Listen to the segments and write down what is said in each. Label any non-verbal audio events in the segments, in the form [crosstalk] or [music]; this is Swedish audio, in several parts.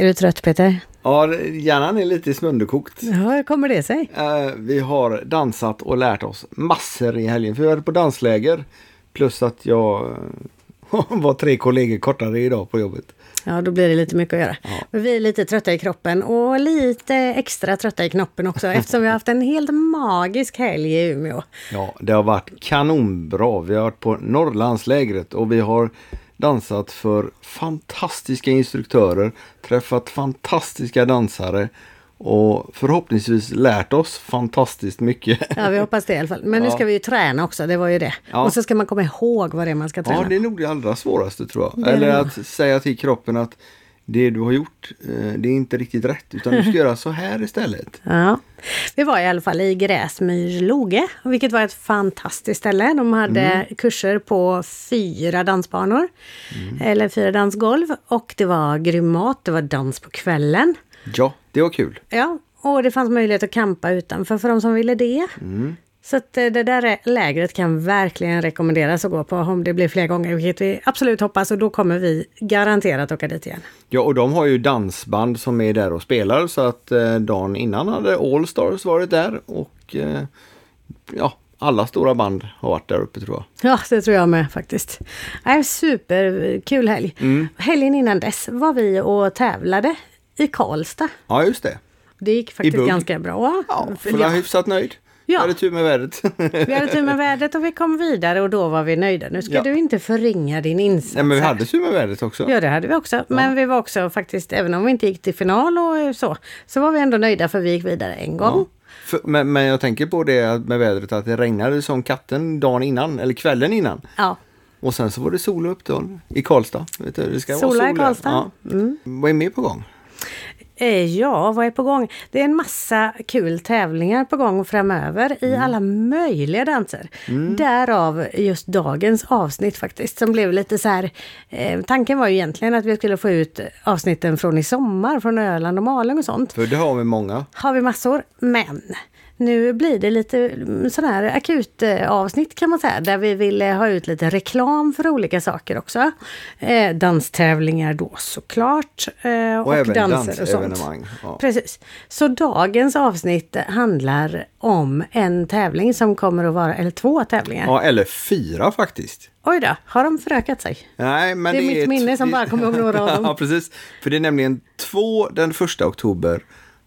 Är du trött Peter? Ja, hjärnan är lite sönderkokt. Ja, hur kommer det sig? Eh, vi har dansat och lärt oss massor i helgen. För vi var på dansläger. Plus att jag eh, [laughs] var tre kollegor kortare idag på jobbet. Ja, då blir det lite mycket att göra. Men vi är lite trötta i kroppen och lite extra trötta i knoppen också [laughs] eftersom vi har haft en helt magisk helg i Umeå. Ja, det har varit kanonbra. Vi har varit på Norrlandslägret och vi har dansat för fantastiska instruktörer, träffat fantastiska dansare och förhoppningsvis lärt oss fantastiskt mycket. Ja, vi hoppas det i alla fall. Men nu Ja. ska vi ju träna också, det var ju det. Ja. Och så ska man komma ihåg vad det är man ska träna. Ja, det är nog det allra svåraste tror jag. Eller att säga till kroppen att det du har gjort, eh, det är inte riktigt rätt. Utan du ska [laughs] göra så här istället. Ja. Vi var i alla fall i Gräsmyrloge, vilket var ett fantastiskt ställe. De hade Mm. kurser på fyra dansbanor, Mm. eller fyra dansgolv. Och det var grym mat, det var dans på kvällen. Ja, det var kul. Ja, och det fanns möjlighet att campa utanför för de som ville det. Mm. Så att eh, det där lägret kan verkligen rekommenderas att gå på om det blir fler gånger, vilket vi absolut hoppas. Och då kommer vi garanterat åka dit igen. Ja, och de har ju dansband som är där och spelar så att eh, dagen innan hade All Stars varit där och eh, ja, alla stora band har varit där uppe tror jag. Ja, det tror jag med faktiskt. Nej, superkul helg. Mm. Helgen innan dess var vi och tävlade i Karlstad. Ja, just det. Det gick faktiskt ganska bra. Ja, För får vara ja, hyfsat nöjd. Ja. Jag hade tur med vädret. [laughs] vi hade tur med vädret och vi kom vidare och då var vi nöjda. Nu ska Ja. du inte förringa din insats. Nej, men vi hade tur med vädret också. Ja, det hade vi också. Men vi var också faktiskt, även om vi inte gick till final och så, så var vi ändå nöjda för vi gick vidare en gång. För, men, men jag tänker på det med vädret att det regnade som katten dagen innan, eller kvällen innan. Ja, Och sen så var det sol och uppehåll i Karlstad. Vet du, det ska Sola vara i sol där. Karlstad. Mm. Ja. Vad är mer på gång? Eh, Ja, vad är på gång? Det är en massa kul tävlingar på gång framöver i Mm. alla möjliga danser. Därav just dagens avsnitt faktiskt som blev lite så här. Eh, tanken var ju egentligen att vi skulle få ut avsnitten från i sommar från Öland och Malung och sånt. För det har vi många. Har vi massor, men nu blir det lite mm, sån här akut eh, avsnitt kan man säga, där vi vill eh, ha ut lite reklam för olika saker också. Eh, danstävlingar då såklart. Eh, och, Och, även danser och sånt. Ja. Precis. Så dagens avsnitt handlar om en tävling som kommer att vara, eller två tävlingar. ja, eller fyra faktiskt. Oj då, har de förökat sig? Nej, men Det är mitt ett- minne som bara kommer ihåg [laughs] några av dem. ja, precis. För det är nämligen två den första oktober.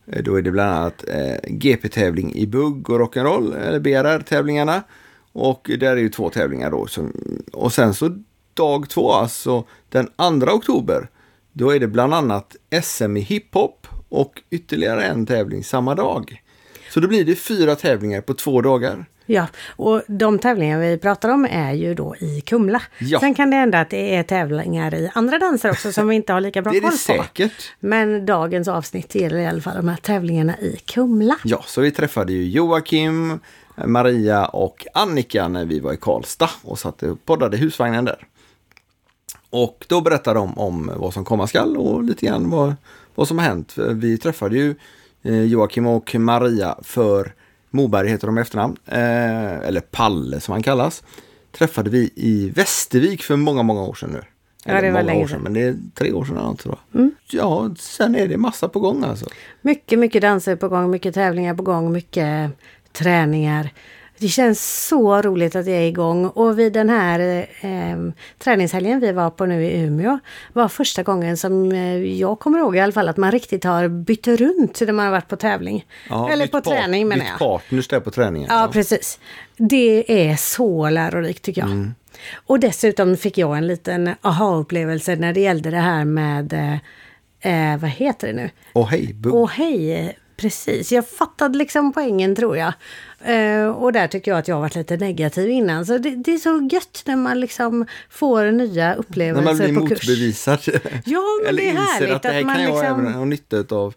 Eh, då är det bland annat eh, GP-tävling i bugg och rock'n'roll, eller BRR-tävlingarna. Och där är ju två tävlingar då. Som, och sen så dag två, alltså den 2 oktober. Då är det bland annat SM i hiphop och ytterligare en tävling samma dag. Så då blir det fyra tävlingar på två dagar. Ja, och de tävlingar vi pratar om är ju då i Kumla. Ja. Sen kan det hända att det är tävlingar i andra danser också som vi inte har lika bra Det är koll det på. säkert. Men dagens avsnitt gäller i alla fall de här tävlingarna i Kumla. Ja, så vi träffade ju Joakim, Maria och Annika när vi var i Karlstad och satt och poddade i husvagnen där. Och då berättade de om vad som komma skall och lite grann vad, vad som har hänt. Vi träffade ju eh, Joakim och Maria för Moberg heter de i efternamn, eh, eller Palle som han kallas. Träffade vi i Västervik för många, många år sedan nu. Ja, Eller det var många länge år sedan. Men det är tre år sedan alltså. Då. Ja, sen är det massa på gång alltså. Mycket, mycket danser på gång, mycket tävlingar på gång, mycket träningar. Det känns så roligt att det är igång och vid den här eh, träningshelgen vi var på nu i Umeå var första gången som eh, jag kommer ihåg i alla fall att man riktigt har bytt runt när man har varit på tävling. Ja, Eller bytt på träning menar bytt jag. partners där på träningen. Ja, precis. Det är så lärorikt tycker jag. Mm. Och dessutom fick jag en liten aha-upplevelse när det gällde det här med, eh, eh, vad heter det nu? Och hej, bugg. Åh hej, precis. Jag fattade liksom poängen tror jag. Eh, och där tycker jag att jag har varit lite negativ innan. Så det, det är så gött när man liksom får nya När upplevelser man blir på kurs. motbevisad. Ja, men Eller det är härligt att det här att man kan jag liksom- även ha nytta av.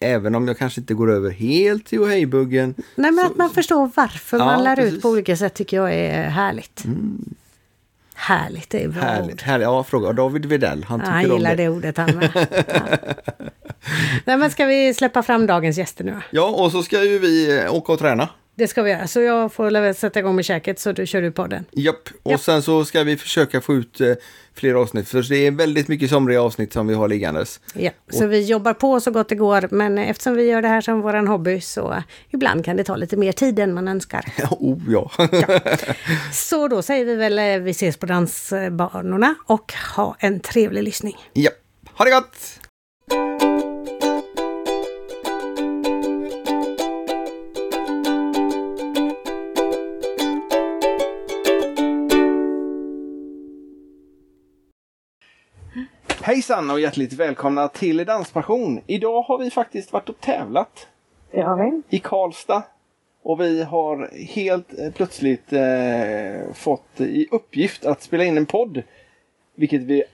Även om jag kanske inte går över helt till hej-buggen. Nej, men så- att man förstår varför Ja, man lär precis. ut på olika sätt tycker jag är härligt. Härligt, det är bra ord. Härligt, härligt. Ja, fråga David Videll. Han Ja, tycker han om gillar det. det ordet han med. [laughs] Ja. Nej men ska vi släppa fram dagens gäster nu? Ja, och så ska ju vi eh, åka och träna. Det ska vi göra. Så jag får väl sätta igång med käket så du kör du podden. Japp, och Japp. sen så ska vi försöka få ut eh, fler avsnitt. För det är väldigt mycket somriga avsnitt som vi har liggandes. Ja. Så vi jobbar på så gott det går. Men eftersom vi gör det här som våran hobby så ibland kan det ta lite mer tid än man önskar. [laughs] oh ja. [laughs] Så då säger vi väl eh, vi ses på dansbanorna och ha en trevlig lyssning. Japp, ha det gott! Hejsan och hjärtligt välkomna till Danspassion. Idag har vi faktiskt varit och tävlat Det har vi. i Karlstad. Och vi har helt eh, plötsligt eh, fått i uppgift att spela in en podd. Vilket vi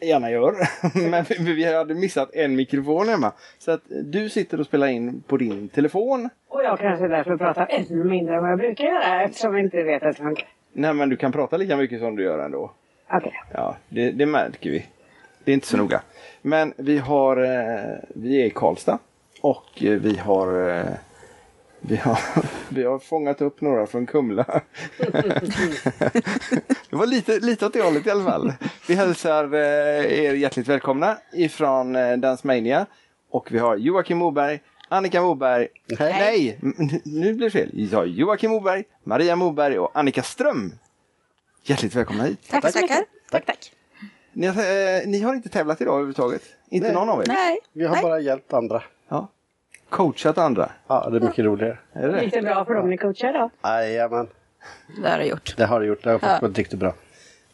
gärna gör. [laughs] Men vi, vi hade missat en mikrofon hemma. Så att du sitter och spelar in på din telefon. Och jag kanske därför pratar ännu mindre än vad jag brukar göra eftersom jag inte vet att det funkar. Nej men du kan prata lika mycket som du gör ändå. Okej. Ja, det, det märker vi. Det är inte så noga. Men vi har, eh, vi är i Karlstad. Och eh, vi har, eh, vi har, [laughs] vi har fångat upp några från Kumla. [laughs] det var lite, lite åt det hållet i alla fall. Vi hälsar er hjärtligt välkomna ifrån Dansmania. Och vi har Joakim Moberg, Annika Moberg, nej, m- nu blir det fel. Vi har Joakim Moberg, Maria Moberg och Annika Ström. Hjärtligt välkomna hit. Tack, så mycket. Tack, tack. Ni har, eh, ni har inte tävlat idag överhuvudtaget? Inte Nej. någon av er? Nej. Vi har Nej. bara hjälpt andra. Ja. Coachat andra? Ja, det är mycket roligare. Är det Gick det? bra för dem ni coachar då? Jajamän, Det har det gjort. det har det gjort. Det har Ja. gått riktigt bra.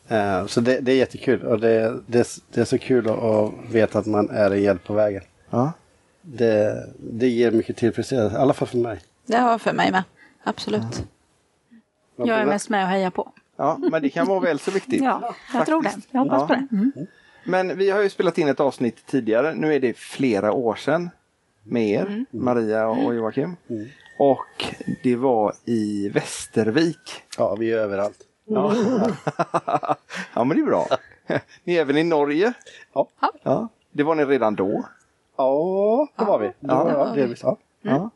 Eh, så det, det är jättekul och det, det, det är så kul att, att veta att man är en hjälp på vägen. Ja. Det, det ger mycket tillfredsställelse, i alla fall för mig. Det har för mig med. Absolut. Man Jag är mest med och hejar på. Ja, men det kan vara väl så viktigt. Ja, jag tror det. Jag hoppas Ja. på det. Mm. Men vi har ju spelat in ett avsnitt tidigare. Nu är det flera år sedan. Med er, Mm. Maria och Joakim. Och det var i Västervik. Ja, vi är överallt. Ja, [laughs] ja men det är bra. [laughs] Ni är även i Norge. Ja, Ja, det var ni redan då. ja det var vi. Det Ja. det var vi. ja.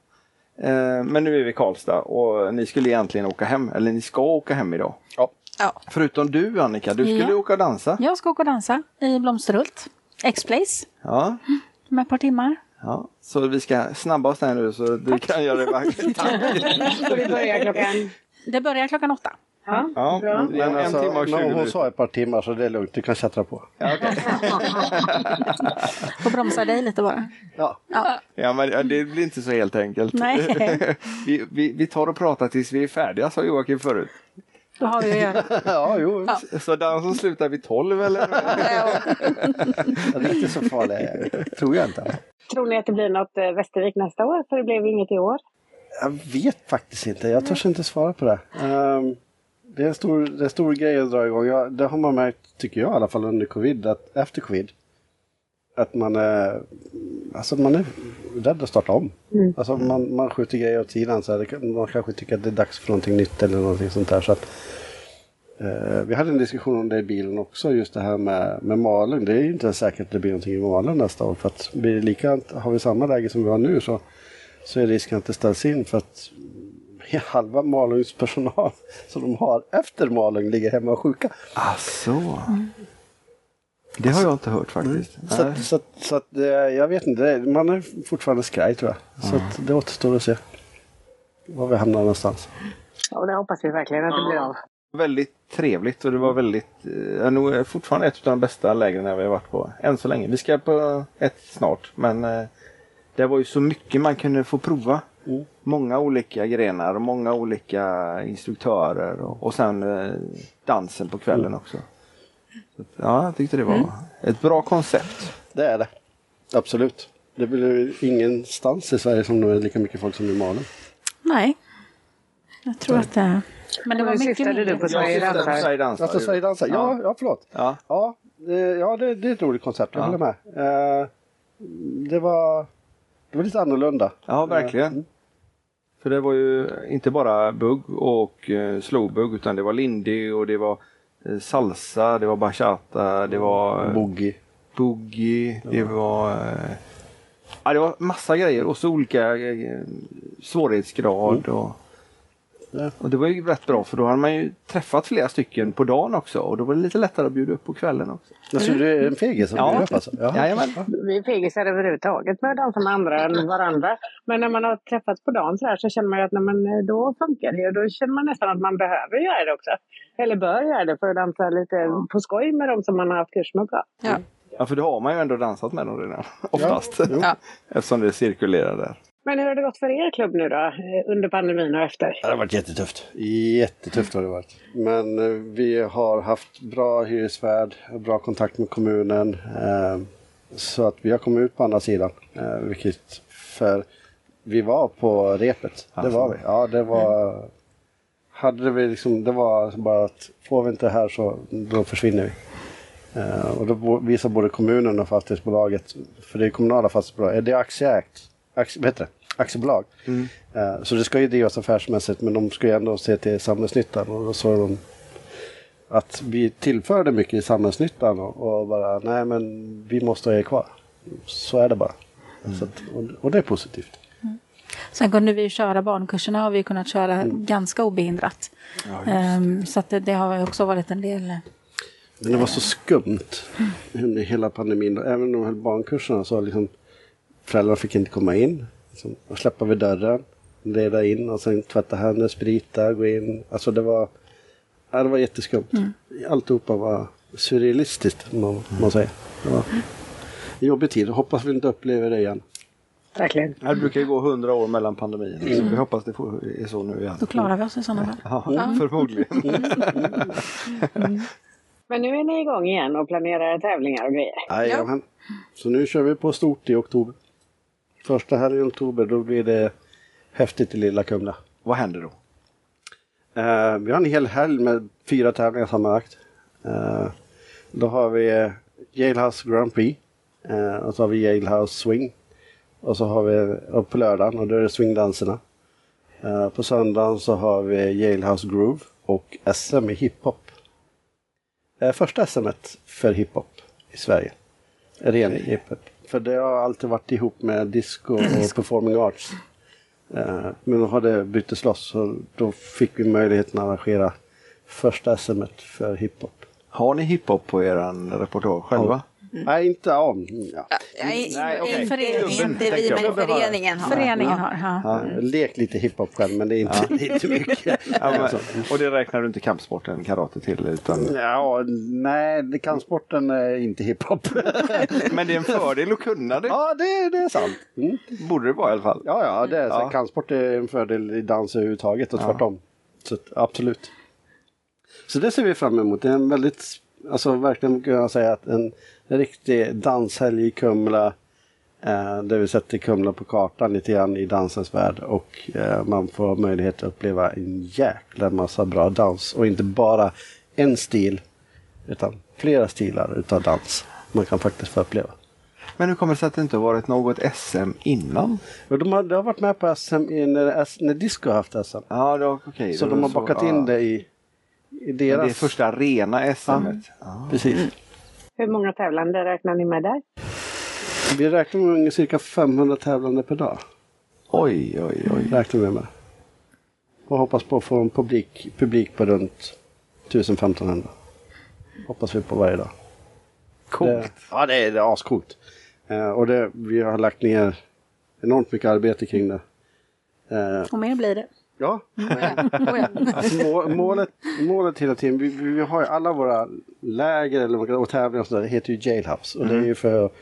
Eh, Men nu är vi i Karlstad och ni skulle egentligen åka hem, eller ni ska åka hem idag. Ja. Ja. Förutom du Annika, du skulle Ja. åka och dansa. Jag ska åka och dansa i Blomsterhult. X-Place. Ja. Om ett par timmar. ja. Så vi ska snabba oss där nu så du kan göra det vackert. [laughs] Tack. Börjar klockan... Det börjar klockan åtta. Ja, Ja, bra. det är en Men alltså, timme och 20 men hon sa ett par timmar så det är lugnt. Du kan tjattra på. Ja, okej. [laughs] Får bromsa dig lite bara. Ja, Ja. ja, men det blir inte så helt enkelt. Nej. [laughs] vi, vi, vi tar och pratar tills vi är färdiga, sa Joakim förut. Då har vi göra. [laughs] ja jo. Ja. Så dansen slutar vid 12 eller? Riktigt så farlig är jag. tror jag inte. Tror ni att det blir något eh, Västervik nästa år? För det blev inget i år. Jag vet faktiskt inte. Jag törs inte svara på det. Ehm, det, är en stor, det är en stor grej att dra igång. Jag, det har man märkt, tycker jag i alla fall under covid, att efter covid, att man är, alltså man är rädd att starta om. Alltså man, man skjuter grejer åt sidan. Så här, man kanske tycker att det är dags för någonting nytt eller någonting sånt där. Så att, eh, vi hade en diskussion om det i bilen också, just det här med, med Malung. Det är ju inte säkert att det blir någonting i Malung nästa år. För att blir det likadant, har vi samma läge som vi har nu så så är risken att det ställs in för att halva Malungs personal som de har efter Malung ligger hemma och sjuka. Ah, så. Det har jag inte hört faktiskt. Så, Nej. att, så, att, så att, eh, jag vet inte, det- man är fortfarande skraj tror jag. Så att det återstår att se var vi hamnar någonstans. Ja, det hoppas vi verkligen att det blir av. Väldigt trevligt och det var väldigt, eh, nog fortfarande ett av de bästa lägren vi har varit på än så länge. Vi ska på ett snart men eh, det var ju så mycket man kunde få prova. Mm. Många olika grenar och många olika instruktörer och, och sen eh, dansen på kvällen Mm. också. Så, ja, jag tyckte det var ett bra koncept. Det är det. Absolut. Det blir ingenstans i Sverige som det är lika mycket folk som i Malung. Nej. Jag tror att det... Men det var mycket syftade du på Sverige Jag på dansar. Dansar. Alltså Sverige dansar, ja, ja förlåt. Ja. Ja, det, ja det, det är ett roligt koncept, jag Ja. håller med. Eh, det, var, det var lite annorlunda. Ja, verkligen. För det var ju inte bara bugg och eh, slowbugg utan det var lindy och det var eh, salsa, det var bachata, det var eh, Boogie. boogie, det var eh, Ja, det var massa grejer och så olika eh, svårighetsgrad och Det, Och det var ju rätt bra för då hade man ju träffat flera stycken på dagen också och då var det lite lättare att bjuda upp på kvällen också. alltså, du är en fegis som Ja. bjuder upp alltså? Jaha. Jajamän. Vi är fegisar överhuvudtaget med dansa med andra än varandra. Men när man har träffats på dagen så, här, så känner man ju att när man, eh, då funkar det. Och då känner man nästan att man behöver göra det också. Eller bör göra det för att dansa lite på skoj med de som man har haft kurs med också. Ja. Ja, för då har man ju ändå dansat med dem redan. Oftast. Ja. [laughs] Eftersom det cirkulerar där. Men hur har det gått för er klubb nu då? eh, Under pandemin och efter? Det har varit jättetufft. Jättetufft har det varit. Men eh, vi har haft bra hyresvärd, bra kontakt med kommunen. Eh, så att vi har kommit ut på andra sidan. Vilket för vi var på repet. Det var vi. Ja, det var... Hade vi liksom, det var bara att får vi inte det här så då försvinner vi. Och då visar både kommunen och fastighetsbolaget, för det är kommunala fastighetsbolag, är det aktieägt, aktie, vad heter det? aktiebolag. Eh, så det ska ju drivas affärsmässigt men de ska ju ändå se till samhällsnyttan. Och då sa de att vi tillförde mycket i samhällsnyttan och, och bara nej men vi måste ha er kvar. Så är det bara. Så att, och, och det är positivt. Sen kunde vi köra barnkurserna har vi kunnat köra ganska obehindrat. Ehm, så att det, det har också varit en del. Men det var så skumt under hela pandemin. Även de här barnkurserna så liksom föräldrar fick inte komma in. Liksom, och släppa vid dörren, leda in och sen tvätta händer, sprita, gå in. Alltså det var, ja, det var jätteskumt. Alltihopa var surrealistiskt, man, man säger. Det var en jobbig tid. Hoppas vi inte upplever det igen. Verkligen. Det brukar ju gå hundra år mellan pandemier. Så vi hoppas det får, är så nu igen. Då klarar vi oss i sådana fall. Ja, förmodligen. Men nu är ni igång igen och planerar tävlingar och grejer. Jajamän. Så nu kör vi på stort i oktober. Första helgen i oktober, då blir det häftigt i lilla Kumla. Vad händer då? Eh, vi har en hel helg med fyra tävlingar sammanlagt. Eh, då har vi eh, Yalehouse Grand Prix. Eh, och så har vi Yalehouse Swing. Och så har vi på lördagen och då är det swingdanserna. Eh, på söndagen så har vi Yalehouse Groove och SM i hiphop. Eh, första SM för hiphop i Sverige. Ren hiphop. För det har alltid varit ihop med disco och performing arts. Eh, Men då har det byttes loss så då fick vi möjligheten att arrangera första SM för hiphop. Har ni hiphop på er reportage själva? Nej, inte om. Ja. Nej, Nej, okej. inte, Klubben, inte vi, men föreningen har. Föreningen har. Ja. Ja, lek lite hiphop själv men det är inte, det är inte mycket. Ja, men, och det räknar du inte kampsporten karate till? Utan, Ja, nej, det kan sporten är inte hiphop. [laughs] men det är en fördel att kunna det. ja, det, det är sant. Mm. Borde det vara i alla fall. Ja, ja, det är så. Ja. Kampsport är en fördel i dans överhuvudtaget och tvärtom. Så absolut. Så det ser vi fram emot. Det är en väldigt, alltså verkligen kan jag säga att en, en riktig danshelg i Kumla. Eh, där vi sätter Kumla på kartan lite grann i dansens värld. Och eh, man får möjlighet att uppleva en jäkla massa bra dans. Och inte bara en stil. Utan flera stilar utav dans. Man kan faktiskt få uppleva. Men hur kommer det sig att det inte varit något SM innan? Och de har, de har varit med på SM när, när Disco har haft SM. Ja, det var okej. Så det de har bakat ja. in det i, i Det deras... är första rena SM. Ja. Precis. Hur många tävlande räknar ni med där? Vi räknar med ungefär cirka 500 tävlande per dag. Oj, oj, oj. Räknar vi med. Och hoppas på att få en publik, publik på runt 1500. Hoppas vi på varje dag. Det, Coolt. ja, det är, det är ascoolt. Eh, och det, vi har lagt ner enormt mycket arbete kring det. Eh, Och mer blir det. Ja, ja. Alltså må, målet, målet hela tiden, vi, vi har ju alla våra läger eller, och tävlingar och sådär, det heter ju Jailhouse. Och det är ju för att,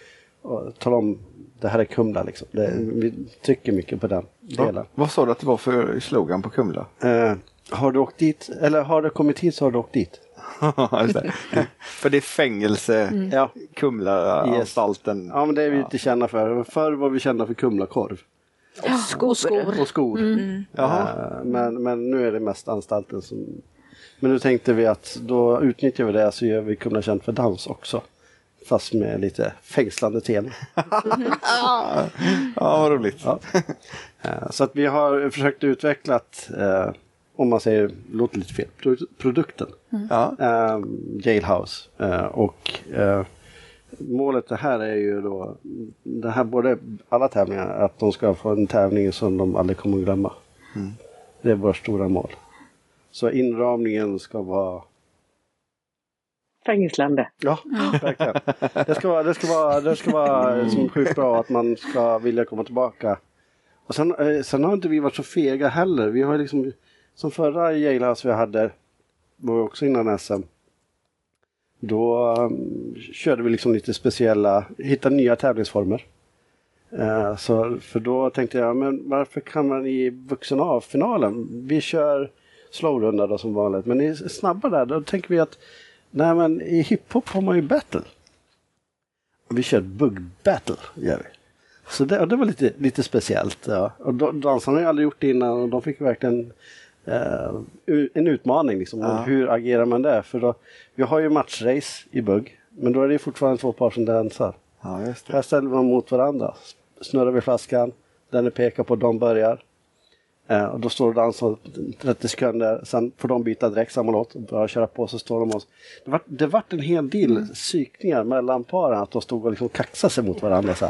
tala om, det här är Kumla liksom. Det, vi trycker mycket på den delen. Va, vad sa du att det var för slogan på Kumla? Eh, har du åkt dit, eller har du kommit hit så har du åkt dit. [laughs] Det. för det är fängelse, Ja, Kumlaanstalten. ja men det är vi lite kända för. Förr var vi kända för Kumlakorv Skor. skor. och skor. Jaha. Eh, men, men nu är det mest anstalten som... Men nu tänkte vi att då utnyttjar vi det så gör vi Kumla känt för dans också. Fast med lite fängslande tema. [laughs] Ja, vad roligt. Ja. Eh, Så att vi har försökt utveckla, att, eh, om man säger, låter lite fel, pro- produkten. Ja. Eh, Jailhouse. Eh, och eh, målet det här är ju då, det här både alla tävlingar, att de ska få en tävling som de aldrig kommer att glömma. Det är vårt stora mål. Så inramningen ska vara Fängslande. Ja, verkligen. Det ska vara, det ska vara, det ska vara som sjukt bra att man ska vilja komma tillbaka. Och sen, eh, sen har inte vi varit så fega heller. Vi har liksom, som förra Jailhouse vi hade, var också innan SM. Då um, körde vi liksom lite speciella, hittade nya tävlingsformer. Uh, så, för då tänkte jag, men varför kan man i vuxen A-finalen, vi kör slowrunda då som vanligt, men i snabba där, då tänker vi att Nej men i hiphop har man ju battle. Vi kör bug battle, gör vi. Så det, det var lite, lite speciellt. Ja. Och dansarna har ju aldrig gjort det innan och de fick verkligen en utmaning. Liksom, Ja. Hur agerar man där? För då, vi har ju matchrace i bugg, men då är det fortfarande två par som dansar. Ja. Här ställer man mot varandra. Snurrar vi flaskan, den är pekar på, de börjar. Eh, och då står och dansar 30 sekunder, sen får de byta direkt samma låt och börja köra på så står de och... Det vart det vart en hel del psykningar mellan paren, att de stod och liksom kaxade sig mot varandra. Så.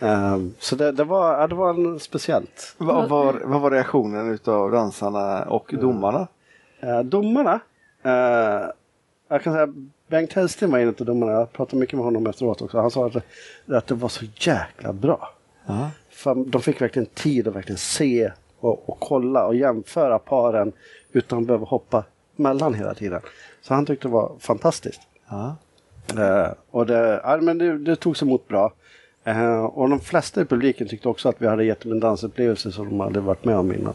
Eh, så det, det, var, ja, det var en speciellt. Vad var, vad var reaktionen utav dansarna och domarna? Eh, domarna, eh, jag kan säga Bengt Hellsten var en av domarna, jag pratade mycket med honom efteråt också. Han sa att, det- att det var så jäkla bra. Ja. För de fick verkligen tid att verkligen se och, och kolla och jämföra paren utan att behöva hoppa mellan hela tiden. Så han tyckte det var fantastiskt. Ja. Eh, och det, ja, men det, det togs emot bra. Eh, och de flesta i publiken tyckte också att vi hade gett dem en dansupplevelse som de hade varit med om innan.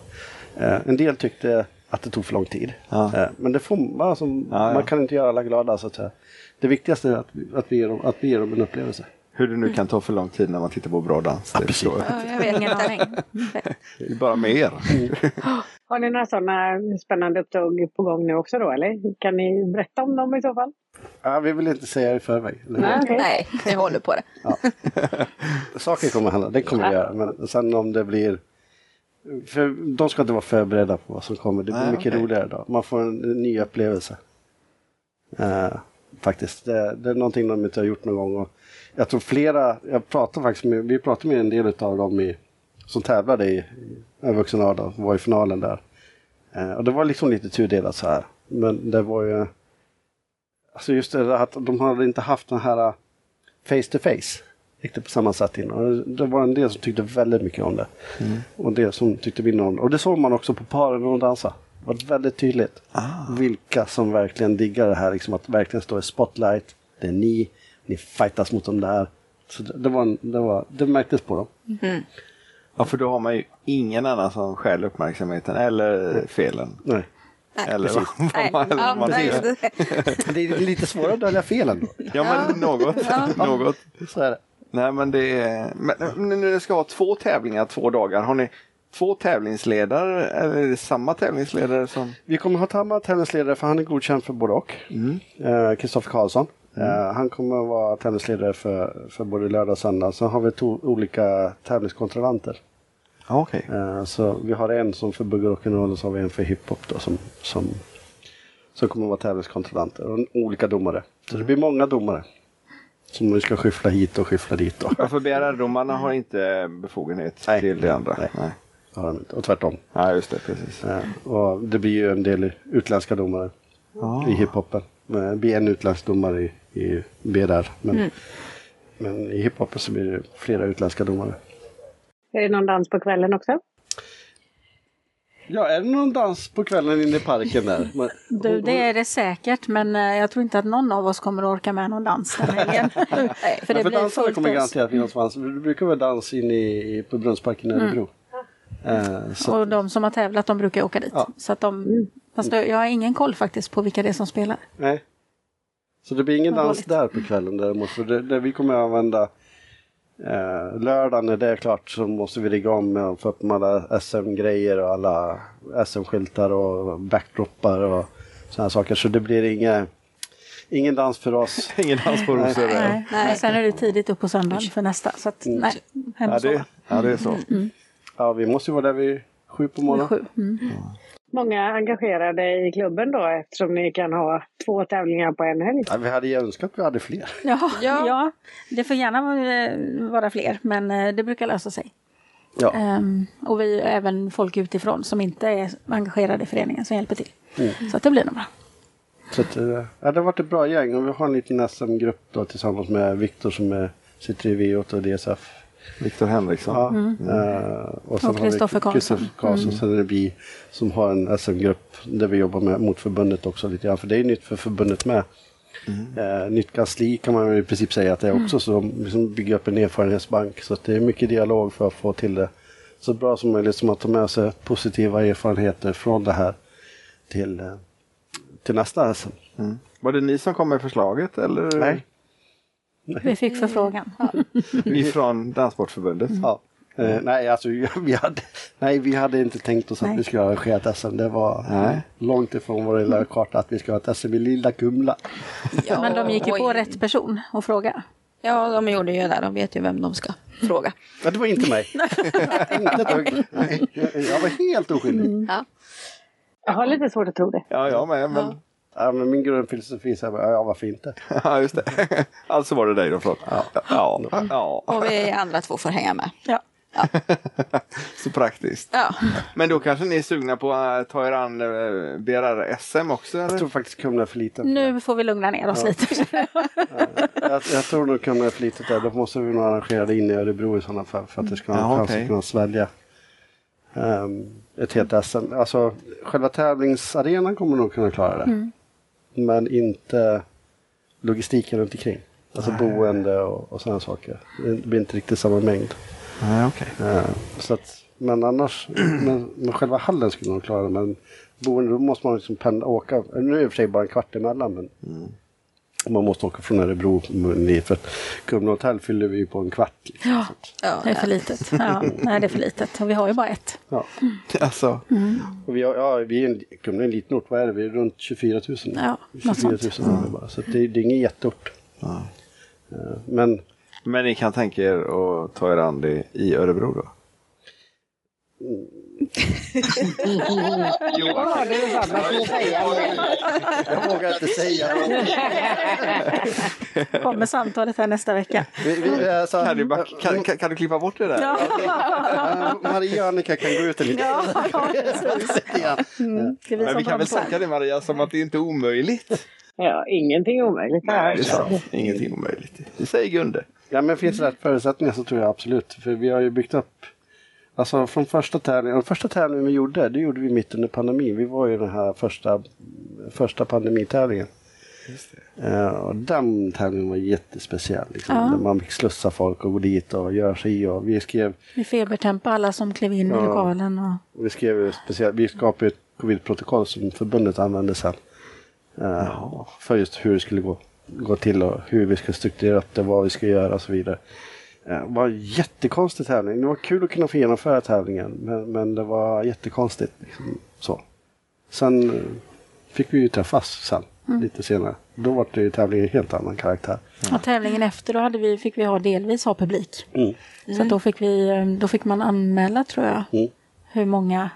Eh, en del tyckte att det tog för lång tid. Ja. Eh, men det får, alltså, ja. man kan inte göra alla glada så att säga. Det viktigaste är att, vi- att, vi ger dem, att vi ger dem en upplevelse. Hur det nu kan ta för lång tid när man tittar på bra dans. Det. Ja, jag vet aning. Det är bara mer. [laughs] Har ni några sådana spännande uppdrag på gång nu också då eller? Kan ni berätta om dem i så fall? Ja, vi vill inte säga i förväg. Nej, okej. Nej, vi håller på det. [laughs] Saker kommer hända, det kommer det göra. Men sen om det blir... För de ska inte vara förberedda på vad som kommer. Det blir Nej, mycket okej. roligare då. Man får en, ny upplevelse. Eh, faktiskt. Det, det är någonting de inte har gjort någon gång. Och jag tror flera, jag pratar faktiskt med, vi pratade med en del av dem i, som tävlade i, i vuxen A var i finalen där. Eh, och det var liksom lite tudelat så här. Men det var ju... Alltså just det där att de hade inte haft den här face to face riktigt på samma sätt innan. Och Det var en del som tyckte väldigt mycket om det. Och en del som tyckte mindre om det. Och det såg man också på paren när de dansade. Det var väldigt tydligt vilka som verkligen diggar det här. Liksom att verkligen stå i spotlight. Det är ni, ni fightas mot dem där. Så det, det, var en, det, var, det märktes på dem. Ja, för då har man ju ingen annan som stjäl uppmärksamheten eller felen. Nej. Eller vad, vad man, ja, vad nej, säger. det- Det är lite svårare att dölja felen då. Ja, men något. något. Så är det. Nej, men det är... Men, det ska vara två tävlingar två dagar, har ni två tävlingsledare eller är det samma tävlingsledare som... Vi kommer ha samma tävlingsledare för han är godkänd för både och. Eh, Kristoffer Karlsson. Eh, han kommer att vara tävlingsledare för, för både lördag och söndag. Sen har vi två olika tävlingskontrollanter. Ja, okej. Eh, så vi har en som för bugg och rock'n'roll och så har vi en för hiphop då som, som, som kommer att vara tävlingskontrollanter. Och olika domare. Så det blir många domare. Som nu ska skyffla hit och skyffla dit. Då. Ja, för BRR-domarna har inte befogenhet Nej. till det andra. Nej. Nej. Har de inte. Och tvärtom. Ja, just det. Precis. Eh, och det blir ju en del utländska domare Ja. i hiphopen. Det blir en utländsk domare i, i BDR. Men, men i hiphopen så blir det flera utländska domare. Är det någon dans på kvällen också? Ja, är det någon dans på kvällen inne i parken där? [laughs] Men, Du, det är det säkert, men eh, jag tror inte att någon av oss kommer att orka med någon dans den helgen. [laughs] [laughs] för det för dansarna kommer garanterat finnas på dans. Det brukar vara dans inne i, på Brunnsparken i Örebro. Eh, så, Och de som har tävlat, de brukar åka dit. Ja. Så att de, fast jag har ingen koll faktiskt på vilka det är som spelar. nej. Så det blir ingen dans där på kvällen däremot. För det, det vi kommer att använda eh, lördagen när det är klart så måste vi rigga om med att få upp alla SM-grejer och alla SM-skyltar och backdroppar och sådana saker. Så det blir inga, ingen dans för oss. [laughs] Ingen dans på rosor. Nej. Men sen är det tidigt upp på söndagen för nästa. Så att, nej, hem Ja det, ja, det är så. Ja, vi måste ju vara där vid sju på morgonen. sju. Mm. Många engagerade i klubben då eftersom ni kan ha två tävlingar på en helg. Ja, vi hade ju önskat att vi hade fler. Ja, Ja. [laughs] ja. det får gärna vara- vara fler, men eh, det brukar lösa sig. Ja. Ehm, och vi är även folk utifrån som inte är engagerade i föreningen som hjälper till. Mm. Så att det blir nog bra. Så att, eh, ja, det har varit ett bra gäng och vi har en liten SM-grupp då tillsammans med Viktor som är, sitter i V8 och DSF. Viktor Henriksson. Ja. Mm. eh, och sen Och Kristoffer Karlsson. Kristoffer Karlsson. Sen är det vi som har en SM-grupp där vi jobbar med, mot förbundet också lite grann. För det är nytt för förbundet med. Eh, nytt kansli kan man ju i princip säga att det är också. Så liksom bygger upp en erfarenhetsbank. Så att det är mycket dialog för att få till det så bra som möjligt. Som att ta med sig positiva erfarenheter från det här till, eh, till nästa SM. Mm. Var det ni som kom med förslaget eller Nej. Vi fick förfrågan. Ja. [laughs] ifrån Danssportförbundet? Ja. Eh, nej, alltså, [laughs] vi hade, nej, vi hade inte tänkt oss att Nej. vi skulle arrangera ett SM. Det var Nej. långt ifrån vår lilla karta att vi ska ha ett SM i lilla Kumla. Ja, Men de gick ju på rätt person och fråga. Ja, de gjorde ju det. De vet ju vem de ska fråga. Men det var inte mig. [laughs] inte. Nej, jag, jag var helt oskyldig. Ja. Jag har lite svårt att tro det. Ja, jag med. Men... Ja, men min grundfilosofi är ja, ja, varför inte? [laughs] Ja, just det. [laughs] alltså var det dig de frågade? Ja. Ja. ja. Och vi andra två får hänga med. Ja. [laughs] Så praktiskt. Ja, Men då kanske ni är sugna på att ta er an eh, BRR-SM också? Jag Eller? tror faktiskt Kumla är för liten. Nu får vi lugna ner oss lite. Jag, jag tror nog Kumla är för litet där. Då måste vi nog arrangera det in i Örebro i sådana fall för att det ska ha en Ja, chans att kunna svälja ehm, ett helt SM. Alltså själva tävlingsarenan kommer nog kunna klara det. Men inte logistiken runt omkring. Alltså boende och, och sådana saker. Det blir inte riktigt samma mängd. Nej, okej. Eh, så att, men annars, [clears throat] men, men själva hallen skulle nog klara. Men boende, då måste man liksom pendla, åka. Nu är det i och för sig bara en kvart emellan. Men man måste åka från Örebro dit. För att Kumla hotell fyller vi ju på en kvart. Liksom. Ja, ja det är för litet. Ja, nej, det är för litet. Och vi har ju bara ett. ja. Alltså, Och vi, har, ja, vi är en, Kumla är en liten ort. Vad är det? Vi är runt 24 000. Ja, något 24 000 sånt. har vi bara. Så det, det är ingen jätteort. Ja. Eh, men men ni kan tänka er att ta er an det i Örebro då? [laughs] Ja, det är sant. Man skulle säga jag vågar inte säga. [laughs] Kommer samtalet här nästa vecka. vi, vi, eh, så, Kan kan, kan, du klippa bort det där? Ja, eh, Maria och Annika kan gå ut en liten ja. [laughs] mm, är vi Men som vi kan väl tolka det Maria som att det inte är omöjligt? Ja, ingenting omöjligt Det är här. sant. Ingenting omöjligt. Det säger Gunde. Ja men finns det rätt förutsättningar så tror jag absolut. För vi har ju byggt upp Alltså från första tävlingen, första tävlingen vi gjorde, det gjorde vi mitt under pandemin. Vi var ju den här första, första pandemitävlingen. Eh, och den tävlingen var jättespeciell. Liksom, Ja. Där man fick slussa folk och gå dit och göra sig i. Och vi skrev, Vi febertempa alla som klev in i Ja. lokalen. Och, vi skrev speciellt, vi skapade ett covid-protokoll som förbundet använde sen. Eh, för just hur det skulle gå, gå till och hur vi ska strukturera upp det, vad vi ska göra och så vidare. Eh, Det var en jättekonstig tävling. Det var kul att kunna få genomföra tävlingen men, men det var jättekonstigt. Liksom, så. Sen eh, fick vi ju träffas sen, lite senare. Då var det ju tävlingen en helt annan karaktär. och tävlingen efter då hade vi, fick vi ha delvis ha publik. Mm. Så då, fick vi, eh, då fick man anmäla tror jag Mm. hur många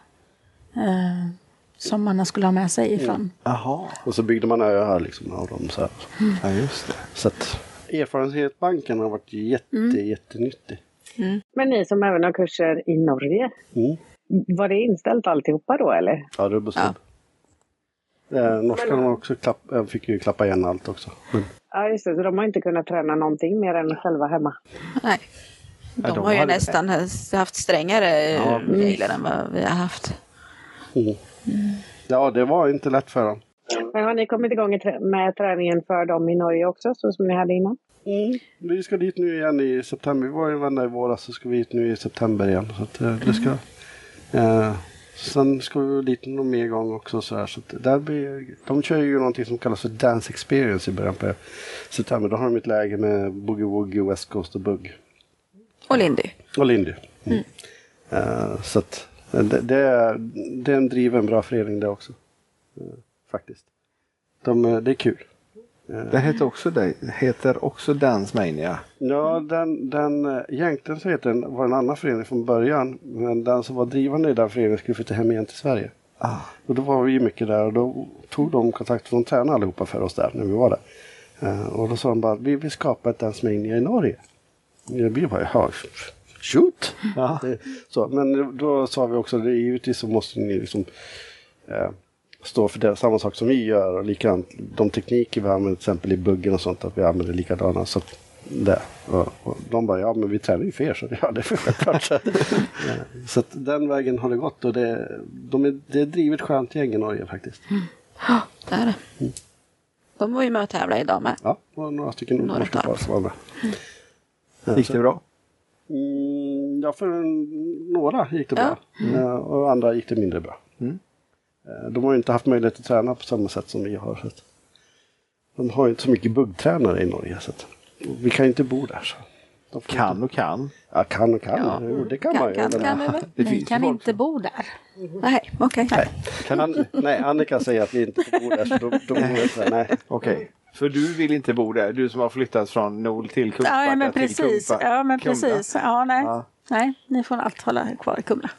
eh, som man skulle ha med sig ifrån. Jaha. Och så byggde man öar liksom av dem. Så, här. Ja, just det. så att erfarenhetsbanken har varit jätte, jättenyttig. Men ni som även har kurser i Norge, Mm. var det inställt alltihopa då eller? Ja, rubb och stubb. Eh, norskarna har också klapp, eh, fick ju klappa igen allt också. Men, Ja, just det. Så de har inte kunnat träna någonting mer än själva hemma. nej. De, Ja, de har ju hade- nästan haft strängare Ja. regler än vad vi har haft. mm. Ja, det var inte lätt för dem. Men har ni kommit igång med träningen för dem i Norge också, så som ni hade innan? Mm. Vi ska dit nu igen i september. Vi var ju en vända i våras så ska vi dit nu i september igen. Så att, eh, det ska, eh, sen ska vi dit någon mer gång också. Så, här, så att där blir, de kör ju någonting som kallas för Dance Experience i början på september. Då har de ett läge med Boogie Woogie, West Coast och Bug. Och Lindy. Och Lindy. Mm. Eh, så att eh, det, det, är, det är en driven bra förening det också. Eh, faktiskt. De, eh, det är kul. Det heter också, det heter också Dance Mania. Ja, den, den, eh, egentligen så heter den, var en annan förening från början. Men den som var drivande i den föreningen skulle flytta hem igen till Sverige. Ah. Och då var vi mycket där och då tog de kontakt, de tränade allihopa för oss där när vi var där. Eh, och då sa de bara, vi vill skapa ett Dance Mania i Norge. Blev bara, ja, shoot! Det, så, men då sa vi också, givetvis så måste ni liksom eh, stå för det, samma sak som vi gör och likadant de tekniker vi använder till exempel i buggen och sånt att vi använder likadana. Så det. Och, och de bara, ja men vi tränar ju för er så [laughs] ja det är för självklart. så, [laughs] så att den vägen har det gått och det, de är, det är drivet skönt gäng i Norge faktiskt. Ja, det är det. De var ju med och tävlade idag med. Ja, och några stycken Några norska par som var med. Ja, Gick det bra? Mm, ja, för några gick det bra. Eh, och andra gick det mindre bra. Mm. Eh, de har ju inte haft möjlighet att träna på samma sätt som vi har. Så att, de har ju inte så mycket buggtränare i Norge. Så att, vi kan ju inte bo där. Så. Kan Inte, och kan. ja, kan och kan. Ja. Jo, det kan, Kan, man ju. kan, men- kan vi väl? [laughs] Det finns kan inte bo där. Nej, okej. Kan An- nej, Annika säger att vi inte får bo där. Så då, då jag så här, nej. Okej. För du vill inte bo där? Du som har flyttat från Nol till Kungsbacka Ja, men till precis. Kumpa- Ja, men precis. Ja, nej. Ja. Nej, ni får allt hålla kvar i Kumla.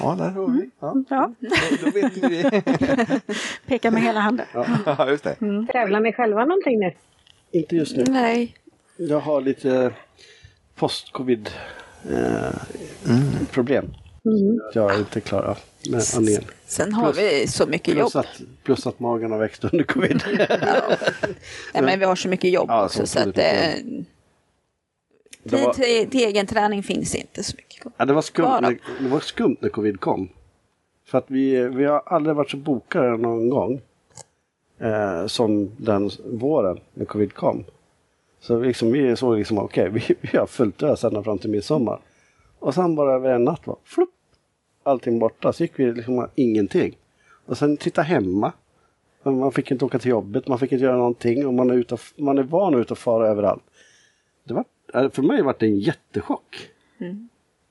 Ja, där har vi. Ja. Ja, Då, då vet ni det. [laughs] peka med hela handen. ja, just det. Tävlar ni själva någonting nu? Inte just nu. Nej. Jag har lite post-covid eh, problem. Att jag är inte klar med andningen. Sen har vi så mycket jobb. Plus att, plus att magen har växt under covid. [laughs] Nej, men vi har så mycket jobb Ja, också så så att Det tid var- till, till egen träning finns inte så mycket. Ja, det, var skumt när, det var skumt när covid kom. För att vi, vi har aldrig varit så bokade någon gång. Eh, som den våren när covid kom. Så liksom, vi såg liksom, okej, vi, [laughs] vi har fullt ös ända fram till midsommar. Och sen bara över en natt var flupp, allting borta. Så gick vi liksom ingenting. Och sen titta hemma. Man fick inte åka till jobbet, man fick inte göra någonting och man är, ute man är van att ut och fara överallt. Det var, för mig var det en jättechock.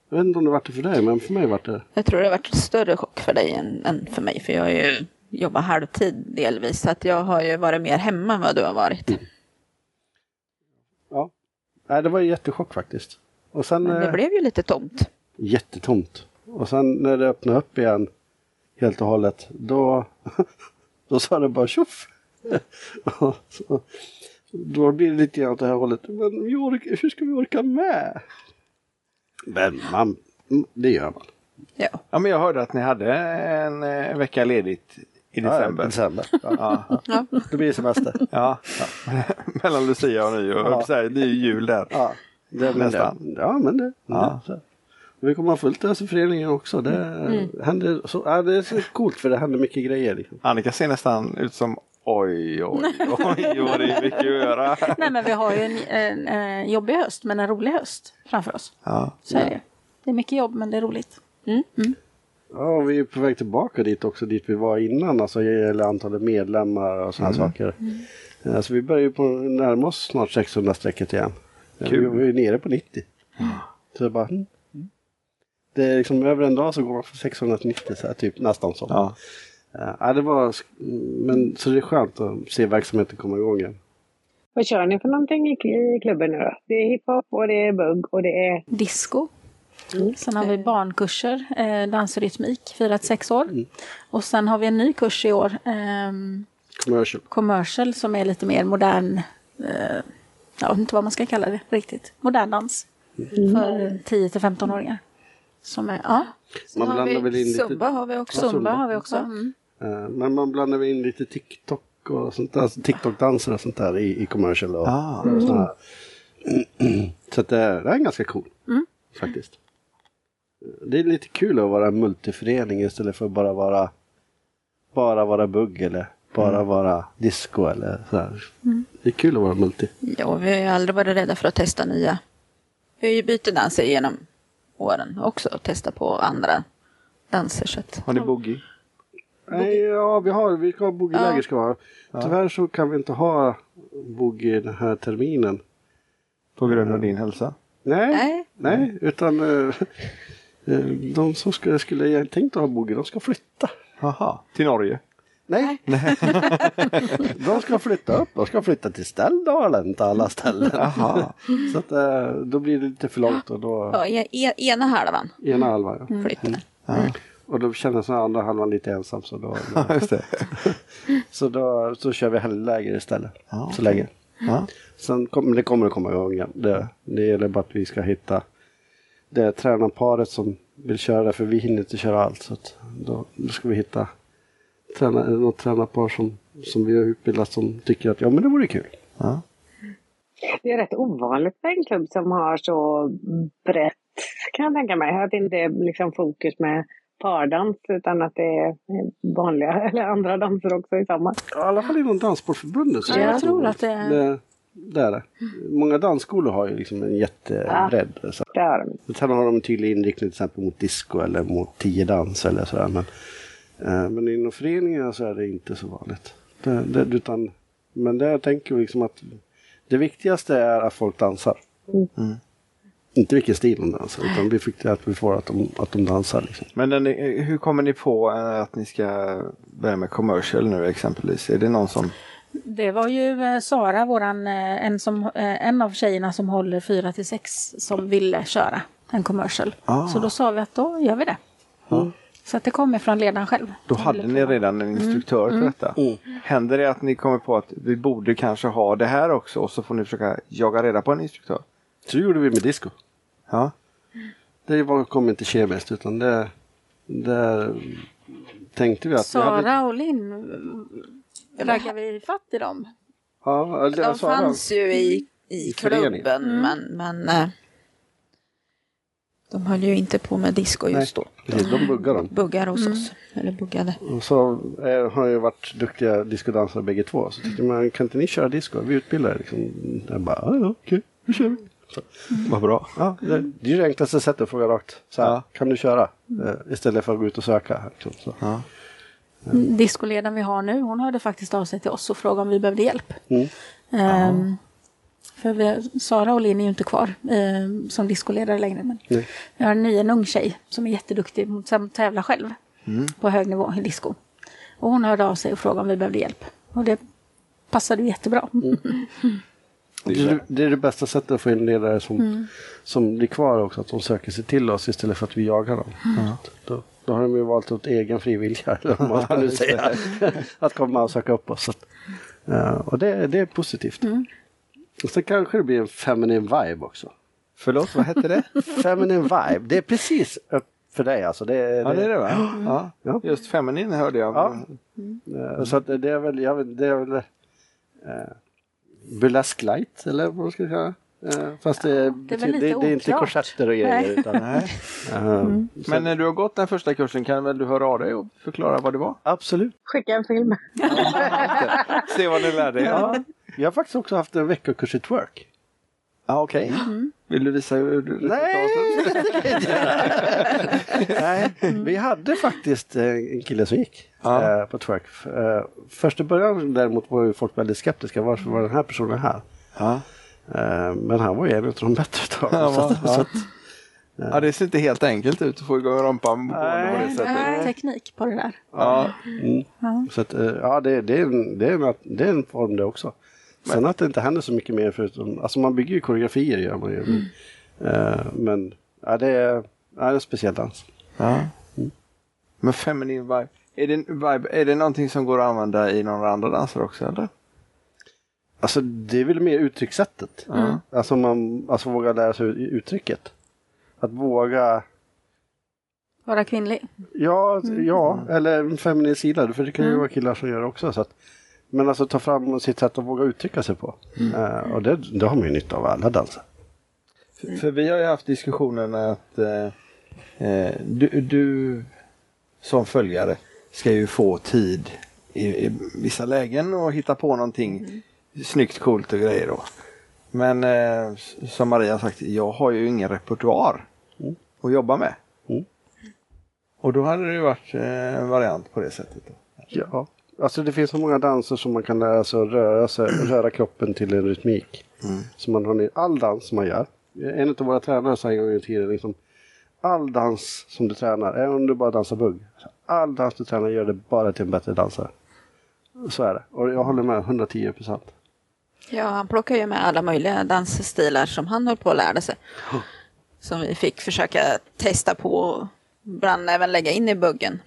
Jag vet inte om det var det för dig, men för mig var det... Jag tror det har varit en större chock för dig än, än för mig. För jag har ju jobbat halvtid delvis. Så att jag har ju varit mer hemma än vad du har varit. Ja. Nej, det var en jättechock faktiskt. Och sen... Men det eh, blev ju lite tomt. Jättetomt. Och sen när det öppnade upp igen helt och hållet, då, [laughs] då sa det bara tjoff. [laughs] Och så- då blir det lite grann åt det här hållet. Men vi orkar, hur ska vi orka med? Men man, mm, det gör man. Ja. Ja, men jag hörde att ni hade en eh, vecka ledigt i december. Ja, december. Ja. Ja, Ja. Då blir det semester. ja, ja. [laughs] Mellan Lucia och nyår. Ja. Ja. Det är ju jul där. Ja, det, Nästan. Det, ja, men det. Ja. det så. Vi kommer ha fullt ös i föreningen också. Det, händer, så, ja, det är så coolt för det händer mycket grejer. Liksom. Annika ser nästan ut som oj, oj, oj, vad det är mycket att göra. [laughs] Nej, men vi har ju en, en, en jobbig höst, men en rolig höst framför oss. Ja. Så är det. Det är mycket jobb, men det är roligt. Ja, och vi är på väg tillbaka dit också, dit vi var innan, alltså gäller antalet medlemmar och sådana saker. Ja, Så vi börjar ju på närma oss snart 600 strecket igen. Ja, Kul. Vi, vi är nere på 90. Så det är bara... mm. Det är liksom över en dag så går man från 600 till 90, så här, typ nästan så. Ja. Ja, det var... Men så det är skönt att se verksamheten komma igång igen. Vad kör ni för någonting i, klubben nu då? Det är hiphop och det är bugg och det är... Disco. Sen har vi barnkurser, eh, dans och rytmik, firat sex år. Och sen har vi en ny kurs i år, ehm, Commercial. commercial, som är lite mer modern, eh, jag vet inte vad man ska kalla det riktigt, modern dans. För 10 till 15-åringar. Som är, ja, Man blandar väl in lite... Zumba har vi också. Zumba har vi också. Mm. Eh, Men man blandar in lite TikTok och sånt där, alltså TikTok-danser och sånt där i, i commercial. Och, Ah. här. [clears throat] Så att det, det är ganska cool. Faktiskt. Det är lite kul att vara en multiförening istället för att bara vara bara vara bugg eller bara vara disco eller sådär. Det är kul att vara multi. Ja, vi har ju aldrig varit rädda för att testa nya. Vi har ju bytt danser genom åren också och testa på andra danser. Så att, Har ni boogie? Nej, ja, vi har, vi ska ha boogieläger Ja. ska. Tyvärr så kan vi inte ha boogie den här terminen. På grund av din hälsa? Nej, Nej. nej, utan eh, eh, de som skulle, skulle jag tänkt att ha boogie, de ska flytta. Jaha, till Norge? Nej. [laughs] [laughs] de ska flytta upp, de ska flytta till Ställdalen, till alla ställen. Jaha. Så att eh, då blir det lite för långt och då ja, e- e- ena halvan ena halvan. Ja. flyttar. Och då känner sig andra halvan lite ensam så då, [laughs] det. [laughs] så då så kör vi helgläger istället. Ja, Så länge. Ja. Sen kom, det kommer att komma igång igen. Det, det gäller bara att vi ska hitta det tränarparet som vill köra det, för vi hinner inte köra allt. Så att då, då ska vi hitta träna, något tränarpar som, som vi har utbildat som tycker att ja men det vore kul. Ja. Det är rätt ovanligt med en klubb som har så brett, kan jag tänka mig. Att det inte är liksom fokus med pardans utan att det är vanliga [laughs] eller andra danser också i samma. I alla fall inom Danssportförbundet. Ja, jag tror så. att det är- det, det är det. Många dansskolor har ju liksom en jättebredd. Så. Det har de. Sen har de en tydlig inriktning till exempel mot disco eller mot tiodans eller sådär. Men, eh, men inom föreningar så är det inte så vanligt. Det, det, utan, men där tänker vi liksom att det viktigaste är att folk dansar. Mm. Inte vilken stil de dansar, utan viktiga är att vi får att de, att de dansar. Liksom. Men den, är- hur kommer ni på eh, att ni ska börja med commercial nu exempelvis? Är det någon som... Det var ju eh, Sara, våran, eh, en, som, eh, en av tjejerna som håller 4 till 6 som ville köra en commercial. Ah. Så då sa vi att då gör vi det. Så att det kommer från ledaren själv. Då hade ni redan en instruktör för detta. Händer det att ni kommer på att vi borde kanske ha det här också och så får ni försöka jaga reda på en instruktör? Så gjorde vi med disco. Ja. Det var, kom inte kemiskt utan det, det tänkte vi att vi hade... Sara och Linn raggade vi fatt i dem. Ja, det, De Sara- fanns ju i, i, I klubben men, men eh, de höll ju inte på med disco just då. Precis, de buggar dem. Buggar hos oss. Eller buggade. Och så eh, har ju varit duktiga discodansare bägge två. Så tyckte man, kan inte ni köra disco? Vi utbildar er. Liksom. Jag bara, ja, okej, nu kör vi. Så, Vad bra. ja, det, det är ju det enklaste sättet att fråga rakt. Så här, Ja. Kan du köra? Eh, istället för att gå ut och söka. Liksom. Så. Ja. Mm, Diskoledaren vi har nu, hon hörde faktiskt av sig till oss och frågade om vi behövde hjälp. Mm. Ehm, för vi, Sara och Linn är ju inte kvar ehm, som diskoledare längre. Men Nej. jag har en ny en ung tjej som är jätteduktig som tävlar själv på hög nivå i disco. Och hon hörde av sig och frågade om vi behövde hjälp. Och det passade jättebra. [laughs] Det, är, det är det bästa sättet att få in ledare som, som blir kvar också. Att de söker sig till oss istället för att vi jagar dem. Då, då har de ju valt åt egen frivilliga, eller vad man [laughs] ska nu säga. att komma och söka upp oss. Så att, ja, och det, det är positivt. Och sen kanske det blir en feminine vibe också. Förlåt, vad hette det? [laughs] Feminine vibe, det är precis upp för dig alltså. Det, Ja, det är det va? Ja. Ja. Just feminin hörde jag. Ja. Eh, Så att det är väl, jag vet, det är väl eh, burlesque light eller vad ska säga. Eh, fast det, det är det, det, är inte korsetter och grejer. Nej. Utan, Nej. [laughs] eh, så- Men när du har gått den första kursen kan väl du höra av dig och förklara vad det var? Absolut. Skicka en film. [laughs] Se vad ni lärde er. Ja. Jag har faktiskt också haft en veckokurs i twerk. Ja, okej. Vill du visa hur du Nej! [laughs] Nej, vi hade faktiskt eh, en kille som gick Ja. eh, på twerk. Eh, Först i början däremot var ju folk väldigt skeptiska. Varför var den här personen här? Ja. Eh, Men han var ju en av de bättre Ja, va? att- så att, ja, det ser inte helt enkelt ut att få igång rumpan på det sättet. Nej, teknik på det där. Ja, så att, ja, det, det, är en, det, är en, det är en form det också. Sen att det inte händer så mycket mer förutom, alltså man bygger ju koreografier gör man ju. Men, eh, men ja, det, är, ja, det är en speciell dans. ja. Men feminin vibe. Är det, en vibe, är det någonting som går att använda i några andra danser också eller? Alltså det är väl mer uttryckssättet. Alltså man alltså våga lära sig uttrycket. Att våga, Vara kvinnlig. ja, ja eller en feminin sida, för det kan ju vara killar som gör det också. Så att, men alltså ta fram sitt sätt att våga uttrycka sig på. Eh, och det, det har man ju nytta av alla danser. För, för vi har ju haft diskussionen att eh, du, du som följare ska ju få tid i, i vissa lägen och hitta på någonting snyggt, coolt och grejer då. Men s- som Maria sagt, jag har ju ingen repertoar att jobba med. Mm. Och då hade det ju varit en variant på det sättet. Då. Ja. Alltså det finns så många danser som man kan lära sig att röra, sig, [clears throat] röra kroppen till en rytmik. Så man har i all dans som man gör. En av våra tränare sa en gång i tiden liksom All dans som du tränar, även om du bara dansar bugg. All dans du tränar gör det bara till en bättre dansare. Så är det. Och jag håller med 110 procent. Ja, han plockar ju med alla möjliga dansstilar som han höll på att lära sig. Som vi fick försöka testa på och ibland även lägga in i buggen.